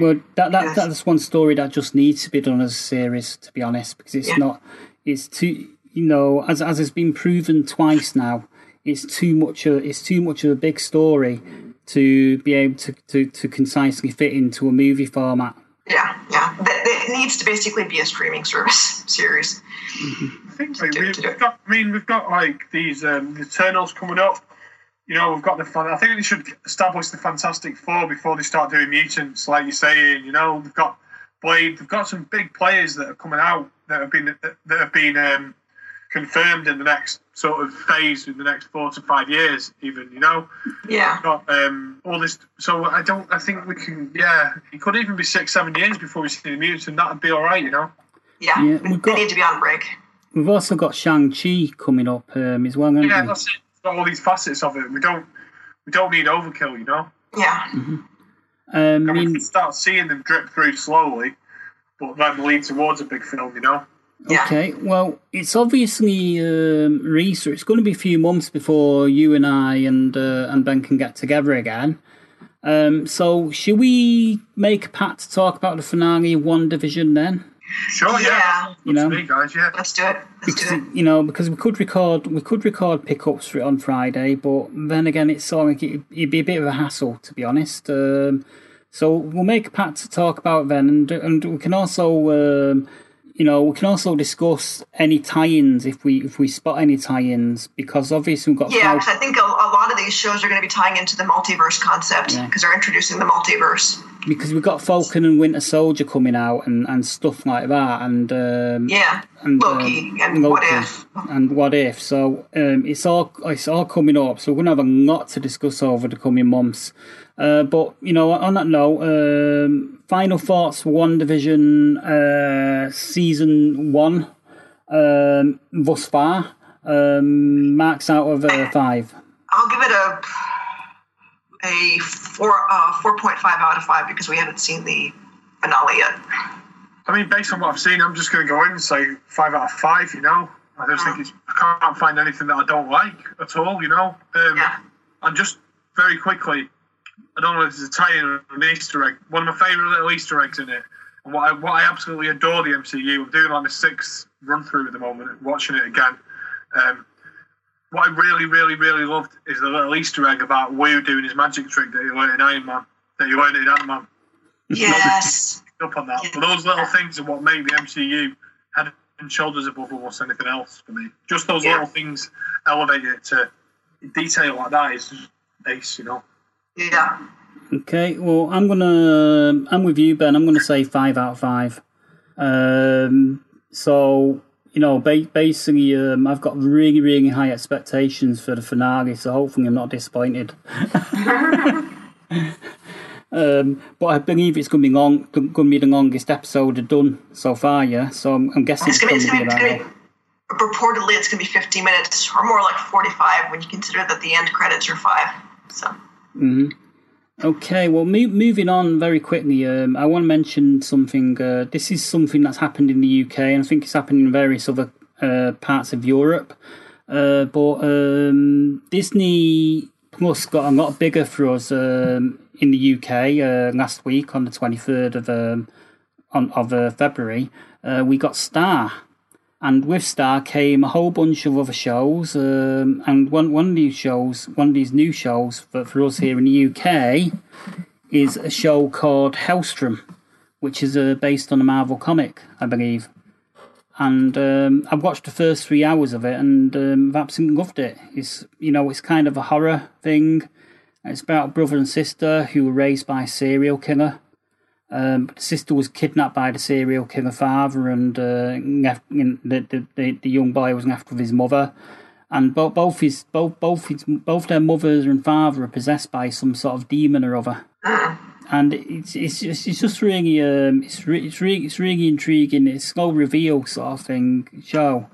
Well, that, that that's one story that just needs to be done as a series, to be honest, because it's Yeah. not. It's too, you know, as as has been proven twice now. It's too much. A, it's too much of a big story to be able to, to, to concisely fit into a movie format. Yeah, yeah. That, that it needs to basically be a streaming service series. I think so. We've to do it. got. I mean, we've got like these um, the Eternals coming up. You know, we've got the. I think they should establish the Fantastic Four before they start doing mutants, like you're saying. You know, they've got Blade. They've got some big players that are coming out that have been that have been um, confirmed in the next sort of phase in the next four to five years, even. You know, Yeah, got um, all this. So I don't. I think we can. Yeah, it could even be six, seven years before we see the mutants, and that'd be all right. You know. yeah. Yeah, they we've got- need to be on break. We've also got Shang Chi coming up um, as well. Yeah, we? that's it. It's got all these facets of it. We don't we don't need overkill, you know. Yeah, um, And we mean, can start seeing them drip through slowly, but then lead towards a big film, you know. Yeah. Okay, well, it's obviously um, research. It's going to be a few months before you and I and uh, and Ben can get together again. Um, so, should we make a pact to talk about the finale WandaVision then? Sure, yeah. Yeah. You know? Me, guys, yeah. Let's do it. Let's Because do it. you know, because we could record, we could record pickups for it on Friday, but then again, it's sort of like it, it'd be a bit of a hassle, to be honest. Um, so we'll make a pact to talk about it then, and and we can also um, you know, we can also discuss any tie-ins if we if we spot any tie-ins because obviously we've got yeah. Because I think a, a, lot of these shows are going to be tying into the multiverse concept because yeah. they're introducing the multiverse. Because we've got Falcon and Winter Soldier coming out and, and stuff like that, and um, yeah, and Loki um, and Loki what if and what if. So um, it's all it's all coming up. So we're to have a lot to discuss over the coming months. Uh, but you know, on that note, um, final thoughts WandaVision uh, season one um, thus far. Um, marks out of uh, five. I'll give it a a four uh, four point five out of five because we haven't seen the finale yet. I mean, based on what I've seen, I'm just going to go in and say five out of five. You know, I just think it's I can't find anything that I don't like at all. You know, um, yeah. and just very quickly, I don't know if it's a tie-in or an Easter egg. One of my favourite little Easter eggs in it, and what I what I absolutely adore the MCU. I'm doing like the sixth run through at the moment, watching it again. Um, what I really, really, really loved is the little Easter egg about Woo doing his magic trick that he learned in Iron Man, that he learned in Ant Man. Yes. Up on that, but those little things are what make the MCU head and shoulders above almost anything else for me. Just those yeah. little things elevate it to detail like that is ace, you know. Yeah. Okay, well, I'm gonna, I'm with you, Ben. I'm gonna say five out of five. Um, so you know, ba- basically, um, I've got really, really high expectations for the finale, so hopefully, I'm not disappointed. um, but I believe it's going to be long, going to be the longest episode done so far. Yeah, so I'm, I'm guessing it's, it's going to be about. Reportedly, it's going to be 50 minutes, or more like 45 when you consider that the end credits are five. So. Mm-hmm. Okay, well, mo- moving on very quickly, um, I want to mention something. Uh, this is something that's happened in the UK, and I think it's happened in various other uh, parts of Europe. Uh, but um, Disney Plus got a lot bigger for us um, in the UK uh, last week on the 23rd of, um, on, of uh, February. Uh, we got Star and with Star came a whole bunch of other shows. Um, and one, one of these shows, one of these new shows for, for us here in the UK, is a show called Helstrom, which is uh, based on a Marvel comic, I believe. And um, I've watched the first three hours of it, and um, I've absolutely loved it. It's you know, it's kind of a horror thing. It's about a brother and sister who were raised by a serial killer um, sister was kidnapped by the serial killer father, and uh, the, the, the young boy was with his mother. And both both his both both his, both their mothers and father are possessed by some sort of demon or other. And it's it's it's just really um it's re, it's really it's really intriguing. It's slow reveal sort of thing show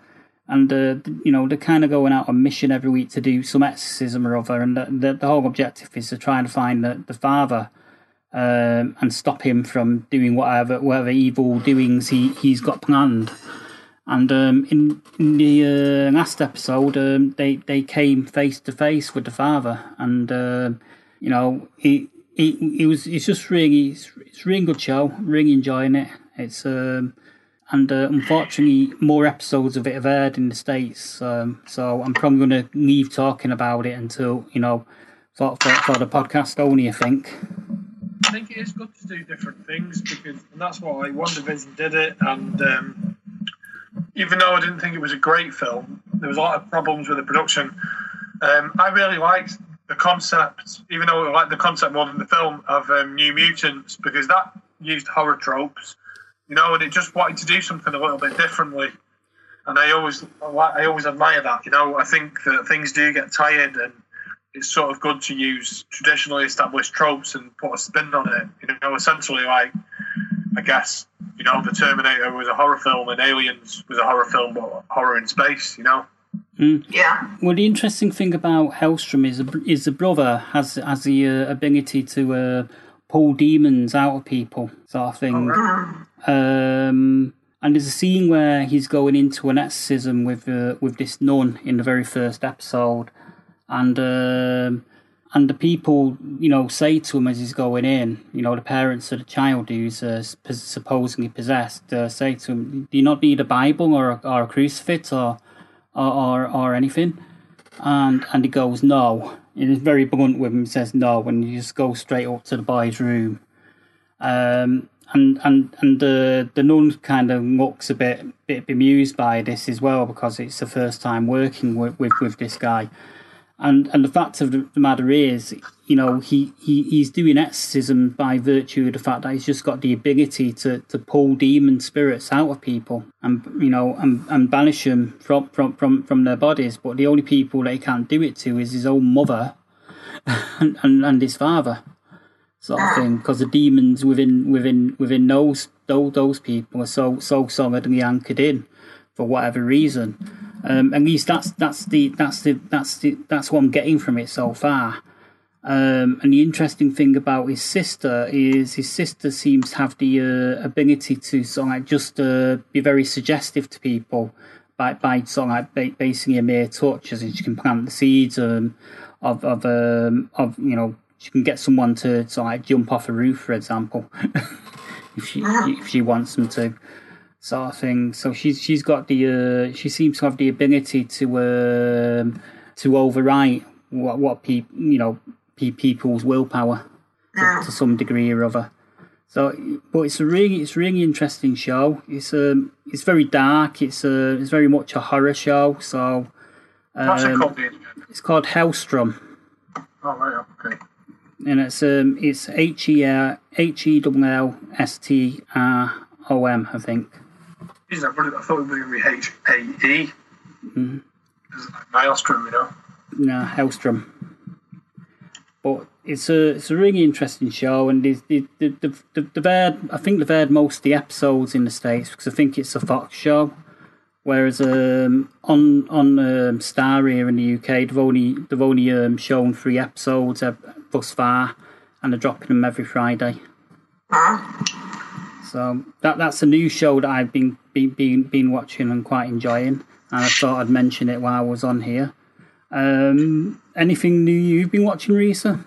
and uh, you know they're kind of going out on mission every week to do some exorcism or other, and the, the, the whole objective is to try and find the, the father um, and stop him from doing whatever whatever evil doings he he's got planned. And um, in, in the uh, last episode, um, they they came face to face with the father, and uh, you know he he was it's just really it's, it's really good show, really enjoying it. It's um, and uh, unfortunately more episodes of it have aired in the states, um, so I'm probably going to leave talking about it until you know for, for for the podcast only. I think. I think it is good to do different things because and that's why WandaVision did it. And um, even though I didn't think it was a great film, there was a lot of problems with the production. Um, I really liked the concept, even though I liked the concept more than the film of um, New Mutants because that used horror tropes, you know, and it just wanted to do something a little bit differently. And I always, I always admire that. You know, I think that things do get tired and it's sort of good to use traditionally established tropes and put a spin on it. You know, essentially, like I guess you know, the Terminator was a horror film and Aliens was a horror film, but horror in space. You know. Mm. Yeah. Well, the interesting thing about Helstrom is is the brother has has the uh, ability to uh, pull demons out of people, sort of thing. Oh, um, and there's a scene where he's going into an exorcism with uh, with this nun in the very first episode, and um, and the people you know say to him as he's going in, you know, the parents of the child who's uh, supposedly possessed uh, say to him, "Do you not need a Bible or a, or a crucifix or, or or or anything?" And and he goes, "No." And He's very blunt with him. Says no, and he just goes straight up to the boy's room. Um, and and and the the nun kind of looks a bit bit bemused by this as well because it's the first time working with with, with this guy, and and the fact of the matter is, you know, he, he he's doing exorcism by virtue of the fact that he's just got the ability to to pull demon spirits out of people and you know and, and banish them from from from from their bodies. But the only people that he can't do it to is his own mother and and, and his father sort of thing because the demons within within within those those, those people are so so solidly anchored in for whatever reason. Um, at least that's that's the that's the that's the that's what I'm getting from it so far. Um, and the interesting thing about his sister is his sister seems to have the uh, ability to sort of like just uh, be very suggestive to people by by sort of like basing a mere touch, as she can plant the seeds um, of of um, of you know she can get someone to, to like jump off a roof, for example, if she if she wants them to, sort of thing. So she's she's got the uh, she seems to have the ability to um, to overwrite what what people you know pe- people's willpower to, to, some degree or other. So, but it's a really it's a really interesting show. It's um it's very dark. It's a uh, it's very much a horror show. So, um, what's it um, called? It's called Helstrom. Oh right, okay and it's um it's H E L H E W L S T R O M, I think. Is that what I thought it was going to be H A E? Mm-hmm. Like Maelstrom, you know. No, Helstrom. But it's a it's a really interesting show, and the the the the, the, aired, I think they've aired most of the episodes in the states because I think it's a Fox show. Whereas um, on on um, Star here in the UK, they've only they've only um, shown three episodes thus far, and they're dropping them every Friday. So that that's a new show that I've been been been, been watching and quite enjoying, and I thought I'd mention it while I was on here. Um, anything new you've been watching, Risa?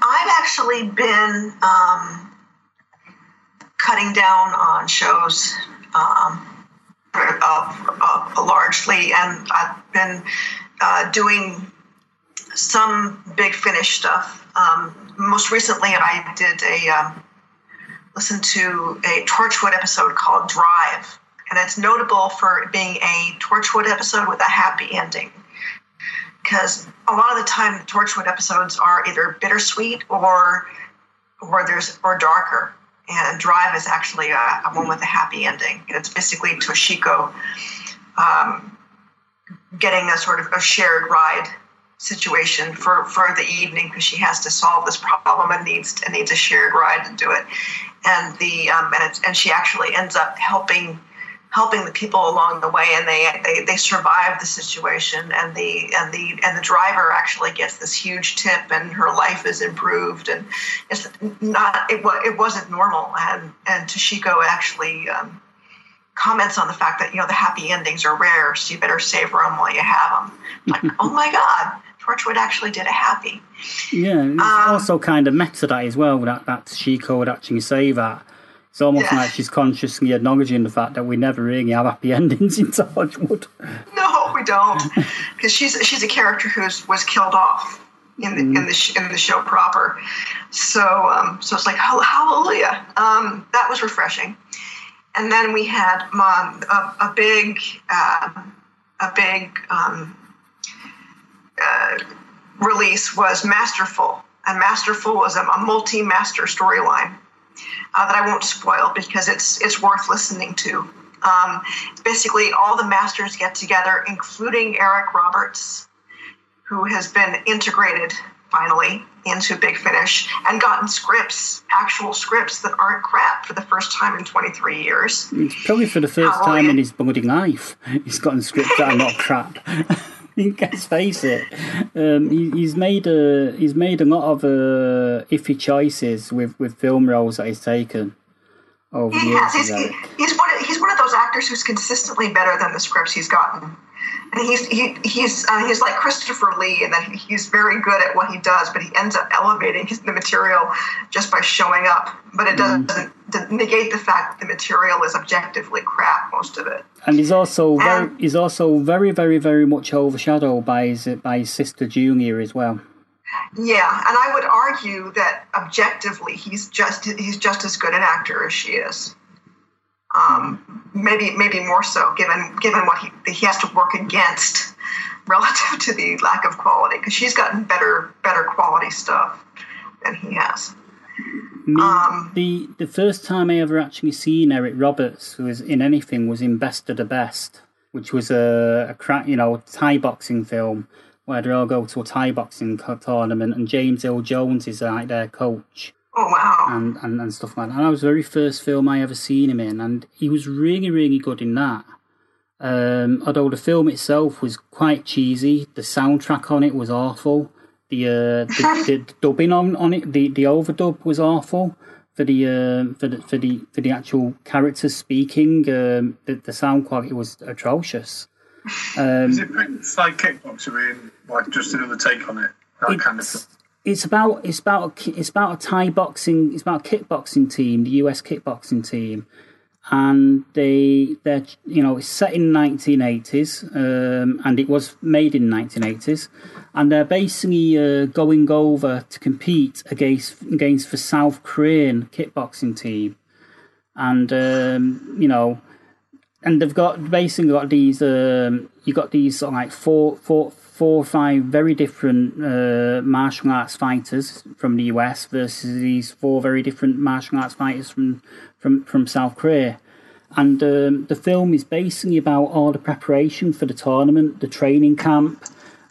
I've actually been um, cutting down on shows um, uh, uh, largely, and I've been uh, doing some big finish stuff. Um, most recently, I did a um, listen to a Torchwood episode called Drive, and it's notable for being a Torchwood episode with a happy ending. Because a lot of the time, the Torchwood episodes are either bittersweet or or there's or darker. And Drive is actually a, a one with a happy ending. And it's basically Toshiko um, getting a sort of a shared ride situation for, for the evening because she has to solve this problem and needs and needs a shared ride to do it. And the um, and and she actually ends up helping helping the people along the way and they, they they survive the situation and the and the and the driver actually gets this huge tip and her life is improved and it's not it, it wasn't normal. And and Toshiko actually um, comments on the fact that you know the happy endings are rare so you better savor them while you have them like oh my god Torchwood actually did a happy. Yeah, it's um, also kind of meta that as well. That that she could actually say that. It's almost yeah. like she's consciously acknowledging the fact that we never really have happy endings in Torchwood. No, we don't, because she's she's a character who was killed off in the mm. in the in the show proper. So um, so it's like hallelujah. Um, that was refreshing. And then we had um, a, a big uh, a big um, uh, release was Masterful, and Masterful was a, a multi-master storyline uh, that I won't spoil because it's it's worth listening to. Um, basically, all the masters get together, including Eric Roberts, who has been integrated finally into Big Finish and gotten scripts, actual scripts that aren't crap for the first time in 23 years. Probably for the first time in his bloody life. He's gotten scripts that are not crap. Let's face it. Um, he, he's made a he's made a lot of uh, iffy choices with, with film roles that he's taken over he years. He's, he, he's one of, he's one of those actors who's consistently better than the scripts he's gotten and he's he, he's uh, he's like Christopher Lee, and that he's very good at what he does, but he ends up elevating his, the material just by showing up. But it doesn't, mm. doesn't negate the fact that the material is objectively crap, most of it. And he's also and, very he's also very very very much overshadowed by his by his sister Julia as well. Yeah, and I would argue that objectively, he's just he's just as good an actor as she is. Um, maybe maybe more so, given given what he he has to work against relative to the lack of quality, because she's gotten better better quality stuff than he has. Me, Um, the the first time I ever actually seen Eric Roberts was in anything was in Best of the Best, which was a, a cra- you know Thai boxing film where they all go to a Thai boxing tournament and James Earl Jones is like their coach Oh wow! and, and, and stuff like that. And that was the very first film I ever seen him in, and he was really really good in that. Um, although the film itself was quite cheesy, the soundtrack on it was awful. The uh, the, the, the dubbing on, on it, the, the overdub was awful for the uh, for the for the for the actual characters speaking. Um, the, the sound quality was atrocious. Um, Is it it's like kickboxer being like just another take on it? That kind of it's, thing. it's about it's about a, it's about a Thai boxing it's about a kickboxing team, the US kickboxing team, and they they're you know it's set in 1980s um, and it was made in 1980s, and they're basically uh, going over to compete against against the South Korean kickboxing team, and um, you know and they've got basically got these um you got these like four four four or five very different uh, martial arts fighters from the US versus these four very different martial arts fighters from from from South Korea. And um, the film is basically about all the preparation for the tournament, the training camp,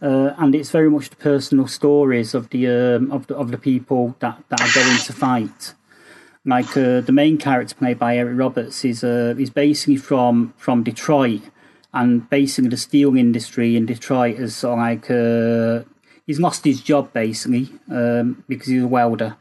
uh, and it's very much the personal stories of the um, of the of the people that, that are going to fight. Like uh, the main character played by Eric Roberts is uh, is basically from from Detroit, and basically the steel industry in Detroit is sort of like uh, he's lost his job basically um, because he's a welder,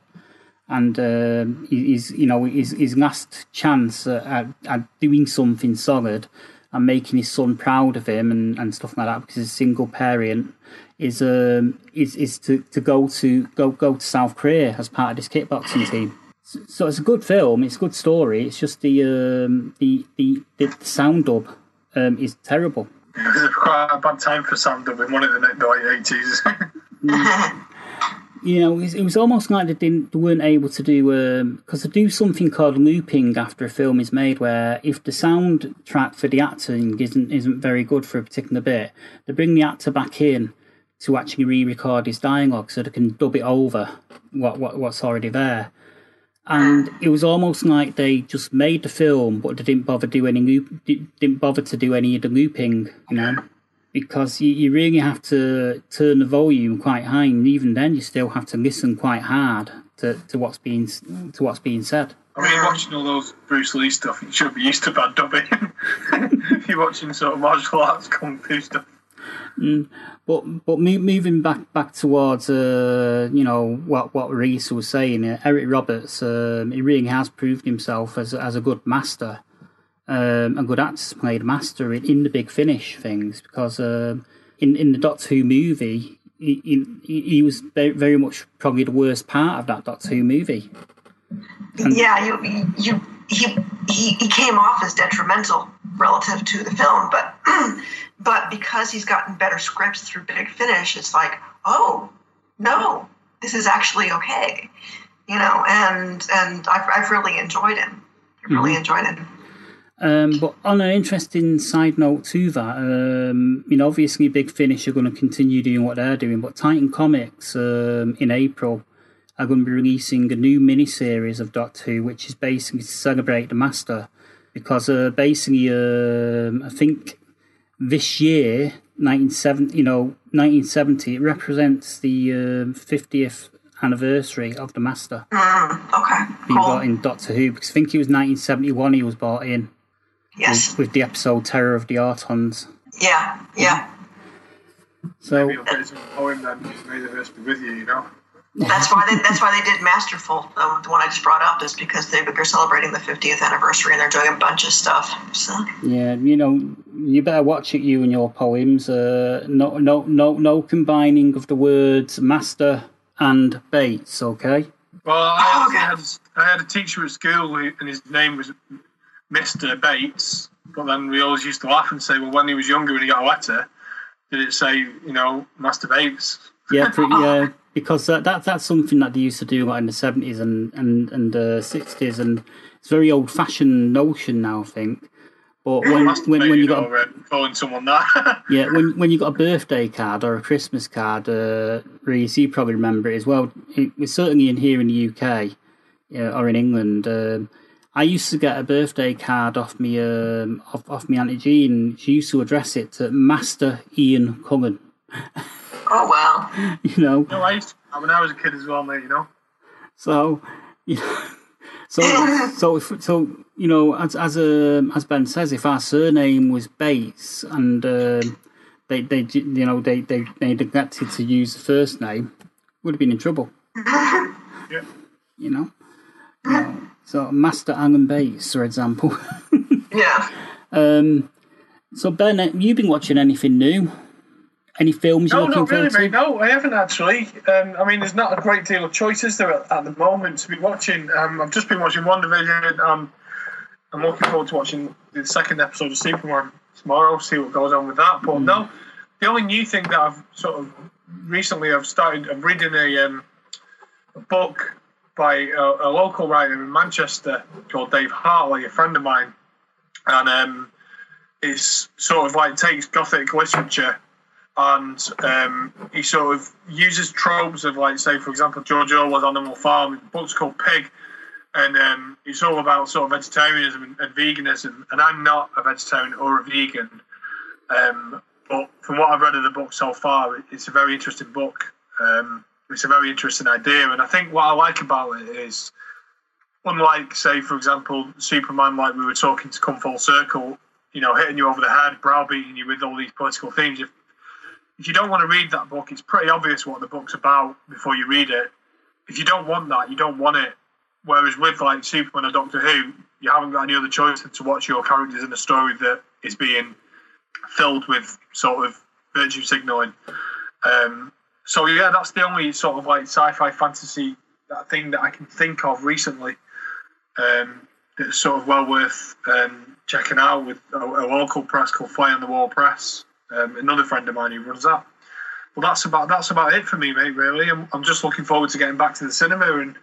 and he's you know his his last chance at, at, doing something solid and making his son proud of him and, and stuff like that because he's a single parent is um is is to, to go to go go to South Korea as part of this kickboxing team. So, so it's a good film. It's a good story. It's just the um, the, the the sound dub um, is terrible. It was quite a bad time for sound dub in one of in the late eighties? You know, it was, almost like they didn't they weren't able to do um, because they do something called looping after a film is made, where if the soundtrack for the acting isn't isn't very good for a particular bit, they bring the actor back in to actually re-record his dialogue so they can dub it over what, what what's already there. and it was almost like they just made the film, but they didn't bother do any loop, didn't bother to do any of the looping, you know, because you, you really have to turn the volume quite high, and even then you still have to listen quite hard to, to what's being to what's being said. I mean, watching all those Bruce Lee stuff, you should be used to bad dubbing. if you're watching sort of martial arts kung fu stuff. But but mo- moving back back towards uh, you know what what Reese was saying, uh, Eric Roberts, um, he really has proved himself as as a good master, um, a good actor to play master in, in the big finish things because um, in in the Doctor Who movie. He, he, he was very, much probably the worst part of that Doctor Who movie. yeah, you, you, he, he, he came off as detrimental relative to the film, but, but because he's gotten better scripts through Big Finish, it's like, oh no, this is actually okay, you know. And and I've, I've really enjoyed him. I really enjoyed him. Um, but on an interesting side note to that, um, you know, obviously Big Finish are going to continue doing what they're doing, but Titan Comics um, in April are going to be releasing a new mini series of Doctor Who, which is basically to celebrate the Master, because uh, basically, um, I think this year, 1970, you know, 1970, it represents the um, 50th anniversary of the Master. Mm, okay, being cool. brought in Doctor Who, because I think it was 1971 he was brought in Yes, with the episode Terror of the Autons. yeah, yeah. So Maybe you'll get some poem then, may the verse be with you, you know? That's why they, that's why they did Masterful, the, the one I just brought up, is because they, they're celebrating the 50th anniversary and they're doing a bunch of stuff. So yeah, you know, you better watch it. You and your poems. Uh, no, no, no, no combining of the words master and Bates. Okay. Well, I, Okay. I, had, I had a teacher at school who, and his name was Mr. Bates, but then we always used to laugh and say, well, when he was younger, when he got a letter, did it say, you know, Master Bates? Yeah, pretty, yeah, because that, that that's something that they used to do like in the seventies and and and the sixties, and it's a very old fashioned notion now. I think. But when when, when you got a, calling someone that, yeah, when when you got a birthday card or a Christmas card, uh, Reese, you probably remember it as well. It was certainly in here in the UK uh, or in England. Um, I used to get a birthday card off me um, off, off me Auntie Jean. She used to address it to Master Ian Cullen. Oh wow! you know. No, I used to, when I was a kid as well, mate. You know. So, you know, so so so you know, as as um, as Ben says, if our surname was Bates and uh, they they you know they they they neglected to use the first name, would have been in trouble. yeah. You know. You know so Master Alan Bates, for example. yeah. Um. So Ben, you've been watching anything new? Any films you're no, looking not really, forward mate. No, I haven't actually. Um, I mean, there's not a great deal of choices there at, at the moment to be watching. Um, I've just been watching WandaVision. Um, I'm looking forward to watching the second episode of Superman tomorrow. See what goes on with that. But mm. no, the only new thing that I've sort of recently I've started. I'm reading a, um, a book by a, a, local writer in Manchester called Dave Hartley, a friend of mine, and um, it's sort of like takes gothic literature and um, he sort of uses tropes of like say for example George Orwell's Animal Farm. Book's called Pig, and um, it's all about sort of vegetarianism and, and, veganism. And I'm not a vegetarian or a vegan, um, but from what I've read of the book so far, it's a very interesting book. Um, it's a very interesting idea, and I think what I like about it is, unlike say for example Superman, like we were talking to come full circle, you know, hitting you over the head, browbeating you with all these political themes. If, if you don't want to read that book, it's pretty obvious what the book's about before you read it. If you don't want that, you don't want it. Whereas with like Superman or Doctor Who, you haven't got any other choice than to watch your characters in a story that is being filled with sort of virtue signaling. Um, so yeah, that's the only sort of like sci-fi fantasy that thing that I can think of recently um, that's sort of well worth um, checking out with a, a, local press called Fly on the Wall Press um, another friend of mine who runs that. Well, that's about that's about it for me, mate. Really, I'm, I'm just looking forward to getting back to the cinema and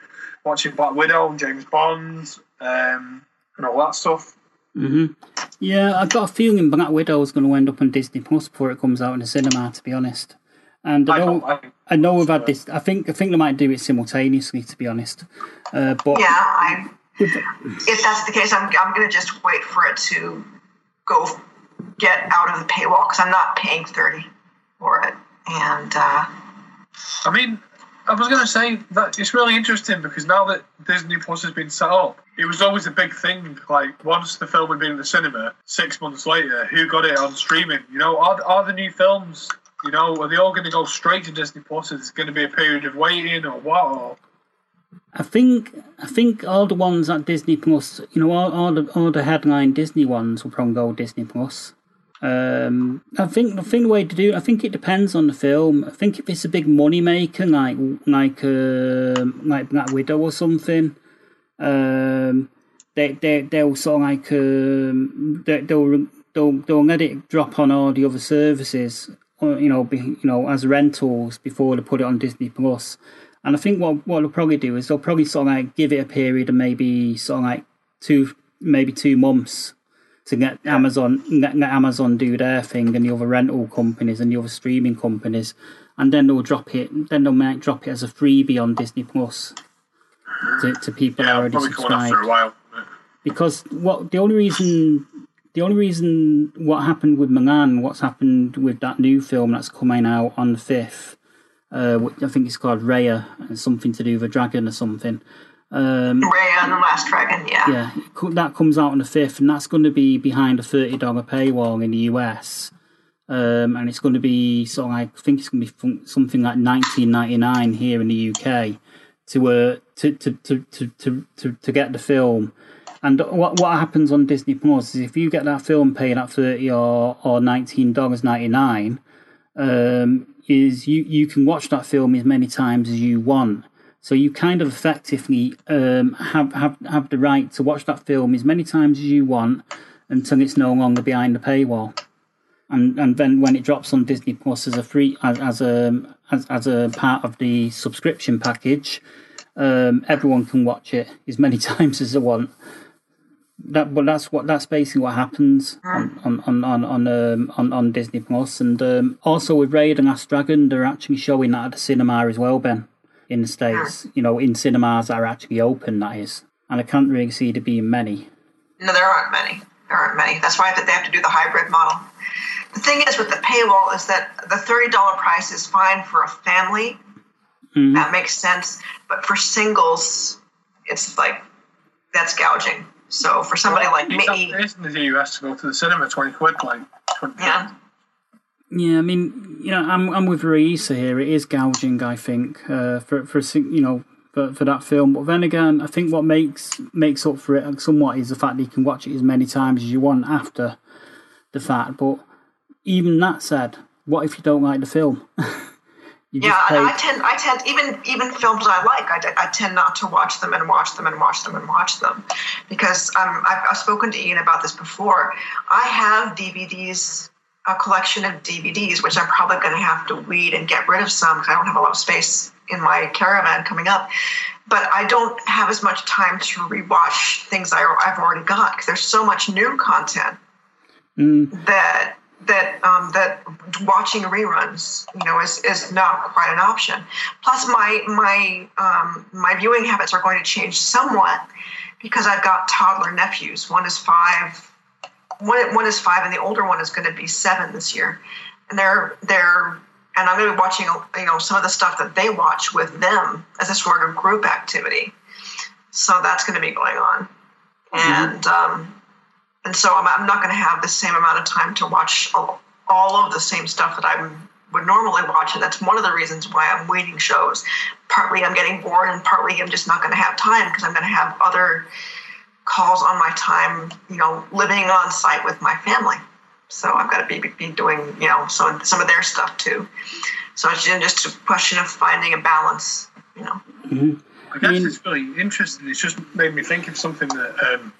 watching Black Widow and James Bond um, and all that stuff. Mm-hmm. Yeah, I've got a feeling Black Widow is going to end up on Disney Plus before it comes out in the cinema. To be honest, and I know I, I know we've had this. I think I think they might do it simultaneously. To be honest, uh, but yeah, I, if that's the case, I'm I'm going to just wait for it to go get out of the paywall because I'm not paying 30 for it. And uh, I mean, I was going to say that it's really interesting because now that Disney Plus has been set up, it was always a big thing. Like once the film had been in the cinema, six months later, who got it on streaming? You know, are, are the new films? You know, are they all going to go straight to Disney Plus? Is it going to be a period of waiting or what? Or I think I think all the ones at Disney Plus, you know, all, all the all the headline Disney ones will probably go Disney Plus. Um, I think I think the way to do I think it depends on the film. I think if it's a big money maker like like uh, like Black Widow or something, um, they they they'll sort of like um, they, they'll they'll they'll let it drop on all the other services, you know, be, you know, as rentals before they put it on Disney Plus. And I think what what they'll probably do is they'll probably sort of like give it a period of maybe sort of like two maybe two months to get Amazon get, get Amazon do their thing and the other rental companies and the other streaming companies, and then they'll drop it. Then they'll make drop it as a freebie on Disney Plus to, to people yeah, already subscribed. Because what the only reason the only reason what happened with Mulan, what's happened with that new film that's coming out on the fifth, uh, I think it's called Raya, and something to do with a dragon or something. Um, Raya and the Last Dragon, yeah. Yeah, that comes out on the 5th, and that's going to be behind a $30 paywall in the US. Um, and it's going to be like, I think it's going to be something like 19.99 here in the UK to, uh, to, to, to, to, to, to, to get the film. And what what happens on Disney Plus is if you get that film paid at thirty or or nineteen dollars ninety nine, um, is you you can watch that film as many times as you want. So you kind of effectively um, have, have have the right to watch that film as many times as you want until it's no longer behind the paywall. and and then when it drops on Disney Plus as a free as as a as, as a part of the subscription package, um, everyone can watch it as many times as they want. That, but that's what that's basically what happens on on on on on, um, on, on Disney Plus, and um, also with Raya and Last Dragon, they're actually showing that at the cinema as well, Ben, in the states. You know, in cinemas that are actually open, that is, and I can't really see there being many. No, there aren't many. There aren't many. That's why that they have to do the hybrid model. The thing is with the paywall is that the thirty dollar price is fine for a family. Mhm. That makes sense. But for singles, it's like that's gouging. So for somebody like me, It's in the US to go to the cinema, 20 quid, like 20 yeah, Yeah, I mean, you know, I'm I'm with Raisa here. It is gouging, I think, uh, for for a you know for, for that film. But then again, I think what makes makes up for it somewhat is the fact that you can watch it as many times as you want after the fact. But even that said, what if you don't like the film? yeah. And I tend, I tend, even even films I like, I, I tend not to watch them and watch them and watch them and watch them, because um, I've, I've spoken to Ian about this before. I have DVDs, a collection of DVDs, which I'm probably going to have to weed and get rid of some because I don't have a lot of space in my caravan coming up. But I don't have as much time to rewatch things I, I've already got because there's so much new content Mm, that that um, that watching reruns, you know, is, is not quite an option. Plus, my my um, my viewing habits are going to change somewhat because I've got toddler nephews. One is five, one one is five, and the older one is going to be seven this year, and they're they're and I'm going to be watching you know some of the stuff that they watch with them as a sort of group activity. So that's going to be going on, and. Um, and so I'm, I'm not going to have the same amount of time to watch all, all of the same stuff that I would normally watch, and that's one of the reasons why I'm waiting shows. Partly I'm getting bored, and partly I'm just not going to have time because I'm going to have other calls on my time, you know, living on site with my family. So I've got to be, be doing, you know, some some of their stuff too. So it's just a question of finding a balance, you know. I guess mean- it's really interesting. It's just made me think of something that um,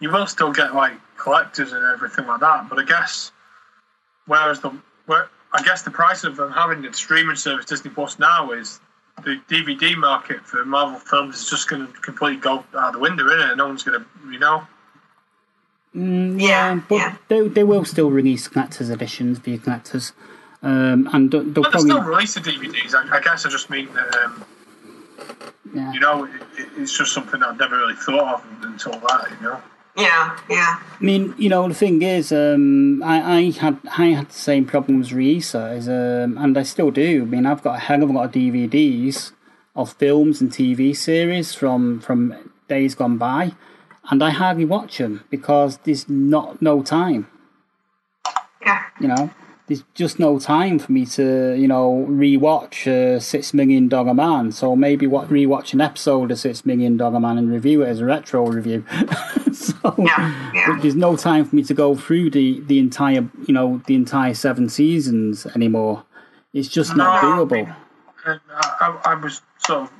you will still get like collectors and everything like that, but I guess whereas the where, I guess the price of them having the streaming service Disney Plus now is the DVD market for Marvel films is just going to completely go out the window, isn't it? No one's going to, you know. mm, Yeah, but yeah. they they will still release collectors editions via collectors, um, and they'll, they'll But they probably still release the DVDs. I, I guess I just mean that, um, yeah. you know, it, it, it's just something I've never really thought of until that, you know. Yeah, yeah. I mean, you know, the thing is, um, I, I had I had the same problem as Reisa, is, um, and I still do. I mean, I've got a hell of a lot of DVDs of films and TV series from from days gone by, and I hardly watch them because there's not no time. Yeah. You know, there's just no time for me to, you know, rewatch uh, Six Million Dollar Man. So maybe what rewatch an episode of Six Million Dollar Man and review it as a retro review. so Yeah, yeah. there's no time for me to go through the the entire, you know, the entire seven seasons anymore. It's just not doable. I, I, I was of.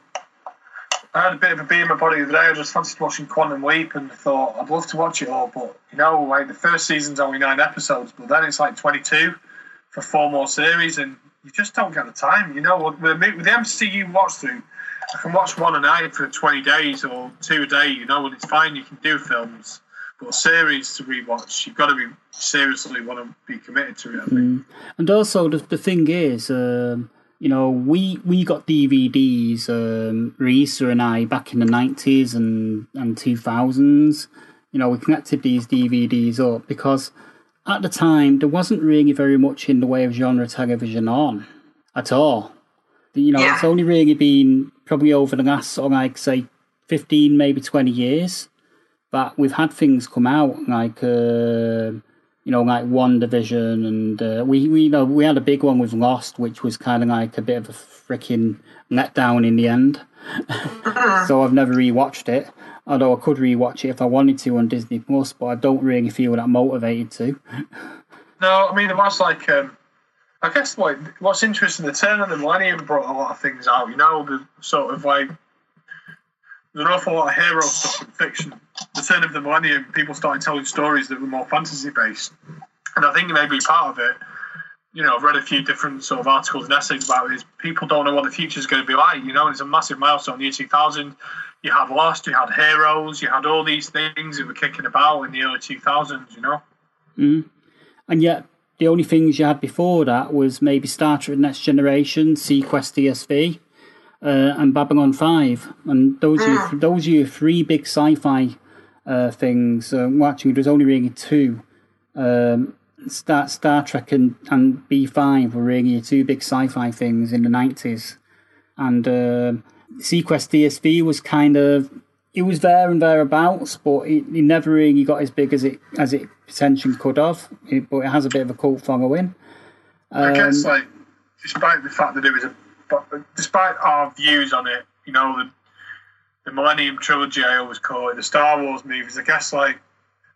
I had a bit of a bee in my body the other day. I just fancied watching Quantum Leap and thought I'd love to watch it all, but you know, like the first season's only nine episodes, but then it's like 22 for four more series, and you just don't get the time. You know, with the, MCU watch through, I can watch one a night for 20 days or two a day, you know, and it's fine. You can do films, but series to rewatch, you've got to be seriously want to be committed to it. I think. And also, the, the thing is, um, you know, we we got DVDs, um, Risa and I, back in the 90s and, and 2000s. You know, we connected these DVDs up because at the time there wasn't really very much in the way of genre television on at all. You know, Yeah. it's only really been probably over the last, sort of like, say, 15, maybe 20 years that we've had things come out like uh, you know like WandaVision and uh, we we you know we had a big one with lost which was kind of like a bit of a freaking letdown in the end so i've never rewatched it although i could rewatch it if i wanted to on disney plus but i don't really feel that motivated to No, I mean it was like um, I guess like what's interesting, the turn of the millennium brought a lot of things out. You know, the sort of like there's an awful lot of hero stuff in fiction. The turn of the millennium, people started telling stories that were more fantasy based, and I think maybe part of it. You know, I've read a few different sort of articles and essays about it. Is people don't know what the future is going to be like. You know, it's a massive milestone. The year 2000, you had Lost, you had Heroes, you had all these things that were kicking about in the early 2000s. You know, mm. and yet the only things you had before that was maybe Star Trek Next Generation, seaQuest DSV, uh, and Babylon 5. And those are, ah. those are your three big sci fi uh, things. Uh, well, actually, there's only really two. Um, Star, Star Trek and, and B5 were really your two big sci fi things in the 90s. And uh, seaQuest DSV was kind of it was there and thereabouts, but it, it, never really got as big as it as it potentially could have. It, but it has a bit of a cult following. Um, I guess, um, like, despite the fact that it was a, despite our views on it, you know, the, the Millennium Trilogy, I always call it, the Star Wars movies. I guess, like,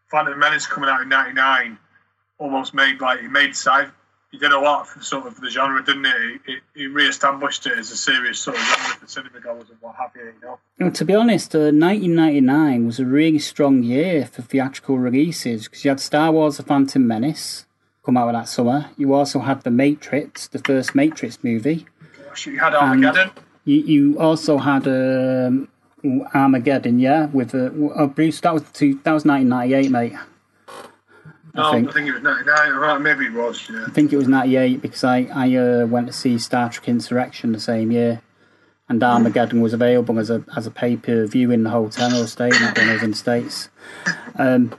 Phantom Menace coming out in '99 almost made like he made side. he did a lot for sort of the genre, didn't he? He, he re-established it as a serious sort of genre for cinema goers and what have you. You know. To be honest, uh, 1999 was a really strong year for theatrical releases because you had Star Wars: The Phantom Menace come out of that summer. You also had The Matrix, the first Matrix movie. Gosh, you had Armageddon. You, you also had um, Armageddon, yeah, with uh, oh, Bruce. That was two, that was 1998, mate. I, think. I think it was 99. maybe it was, yeah. I think it was 98 because I, I uh, went to see Star Trek Insurrection the same year. And Armageddon was available as a as a pay per view in the hotel I was staying at when I was in the States. Um,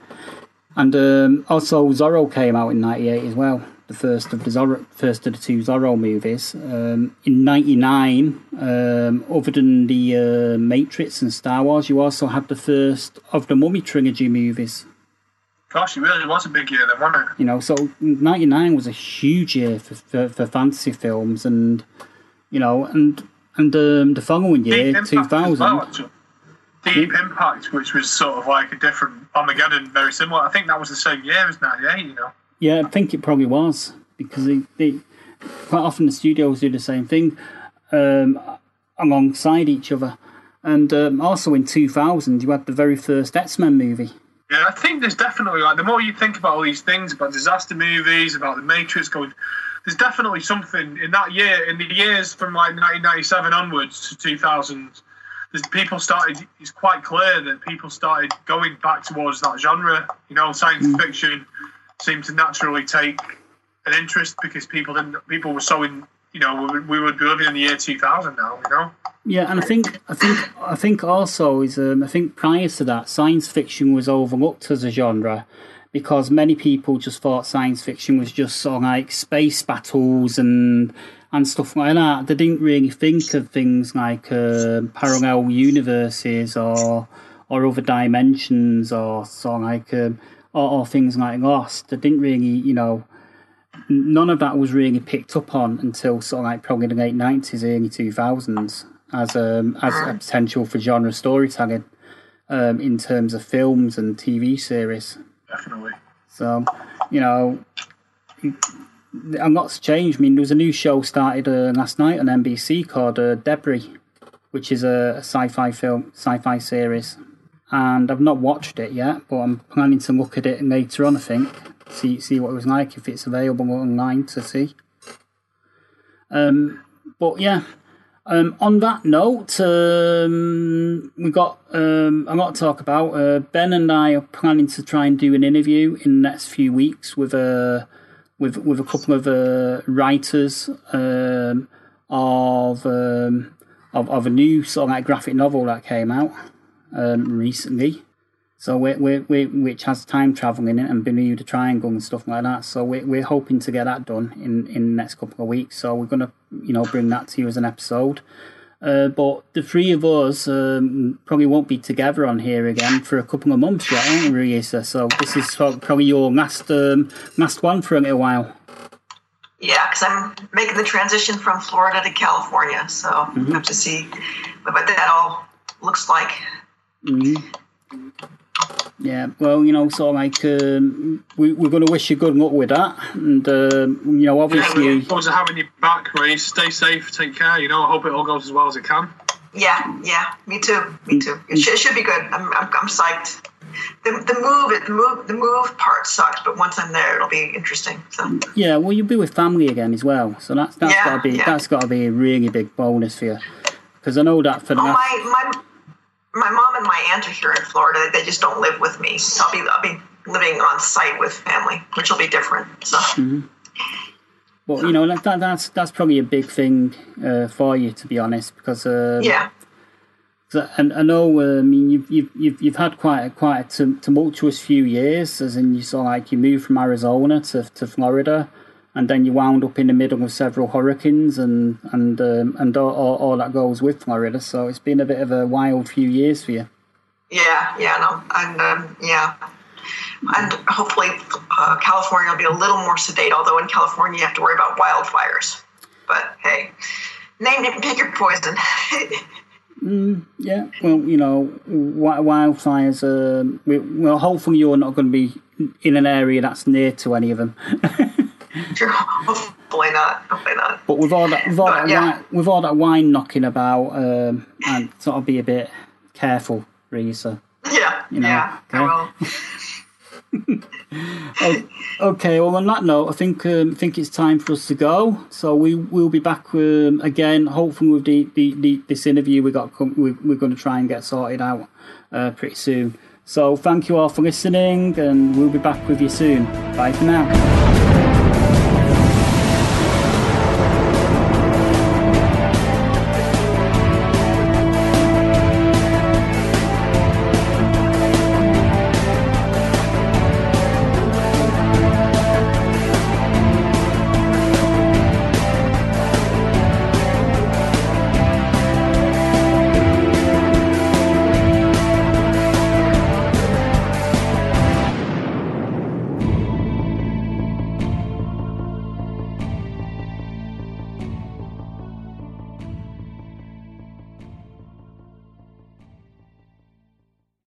and um, also Zorro came out in '98 as well, the first of the Zorro, first of the two Zorro movies. Um, in '99, um, other than the uh, Matrix and Star Wars, you also had the first of the Mummy trilogy movies. Gosh, it really was a big year then, wasn't it? You know, so '99 was a huge year for, for, for, fantasy films, and you know, and and um, the following year, 2000. Well, Deep Impact, which was sort of like a different Armageddon, very similar. I think that was the same year as '98. You know. Yeah, I think it probably was because they, they quite often the studios do the same thing um, alongside each other. And um, also in 2000, you had the very first X Men movie. Yeah, I think there's definitely like the more you think about all these things about disaster movies, about the Matrix going, there's definitely something in that year, in the years from like 1997 onwards to 2000. There's people started. It's quite clear that people started going back towards that genre. You know, science mm. fiction seemed to naturally take an interest because people didn't. People were so in. You know, we, we would be living in the year 2000 now. You know. Yeah, and I think I think I think also is um, I think prior to that, science fiction was overlooked as a genre because many people just thought science fiction was just sort of like space battles and and stuff like that. They didn't really think of things like uh, parallel universes or or other dimensions or sort of like um, or, or things like Lost. They didn't really, you know, none of that was really picked up on until sort of like probably the late nineties, early two thousands as a um, as a potential for genre storytelling um, in terms of films and TV series. Definitely. So, you know, a lot's changed. I mean, there was a new show started uh, last night on NBC called uh, Debris, which is a, a sci-fi film, sci-fi series, and I've not watched it yet, but I'm planning to look at it later on. I think see see what it was like if it's available online to see. Um, but yeah, um, on that note, um, we got um, a lot to talk about. Uh, ben and I are planning to try and do an interview in the next few weeks with a with with a couple of uh, writers um, of, um, of of a new sort of like graphic novel that came out um, recently. So we we we which has time travel in it and Bermuda Triangle and stuff like that. So we we're hoping to get that done in in the next couple of weeks. So we're gonna you know bring that to you as an episode. Uh, but the three of us um, probably won't be together on here again for a couple of months yet, aren't we? So this is probably your last um, last one for a little while. Yeah, because I'm making the transition from Florida to California, so mm-hmm. have to see what that all looks like. Mm-hmm. Yeah, well, you know, sort of like um, we, we're going to wish you good luck with that, and uh, you know, obviously, yeah, to having you back, Ray. Stay safe, take care. You know, I hope it all goes as well as it can. Yeah, yeah, me too, me too. It should, it should be good. I'm, I'm, I'm psyched. The, the move, the move, the move part sucks, but once I'm there, it'll be interesting. So Yeah, well, you'll be with family again as well, so that's that's Yeah, got to be yeah. that's got to be a really big bonus for you. Because I know that for the Oh, last- my my my mom and my aunt are here in Florida. They just don't live with me. So I'll be I'll be living on site with family, which will be different. So Mm-hmm. Well, you know that, that that's that's probably a big thing uh, for you, to be honest, because uh, yeah, And I know, uh, I mean, you've you've you've, you've had quite a quite a tumultuous few years, as in you saw like you moved from Arizona to, to Florida, and then you wound up in the middle of several hurricanes and and um, and all, all, all that goes with Florida. So it's been a bit of a wild few years for you. yeah, yeah, no, and um, yeah, and hopefully uh, California will be a little more sedate. Although in California you have to worry about wildfires. But hey, name it, pick your poison. Yeah, well, you know, wildfires. Um, we, well, hopefully you're not going to be in an area that's near to any of them. Sure, hopefully not. Hopefully not. But with all that, with all But, that, yeah. wine, with all that wine knocking about, um, and sort of be a bit careful, Risa. Yeah, You know, yeah, okay. Okay, well, on that note, I think um, I think it's time for us to go. So we will be back um, again, hopefully with the, the, the this interview we got. com- We, we're going to try and get sorted out uh, pretty soon. So thank you all for listening, and we'll be back with you soon. Bye for now.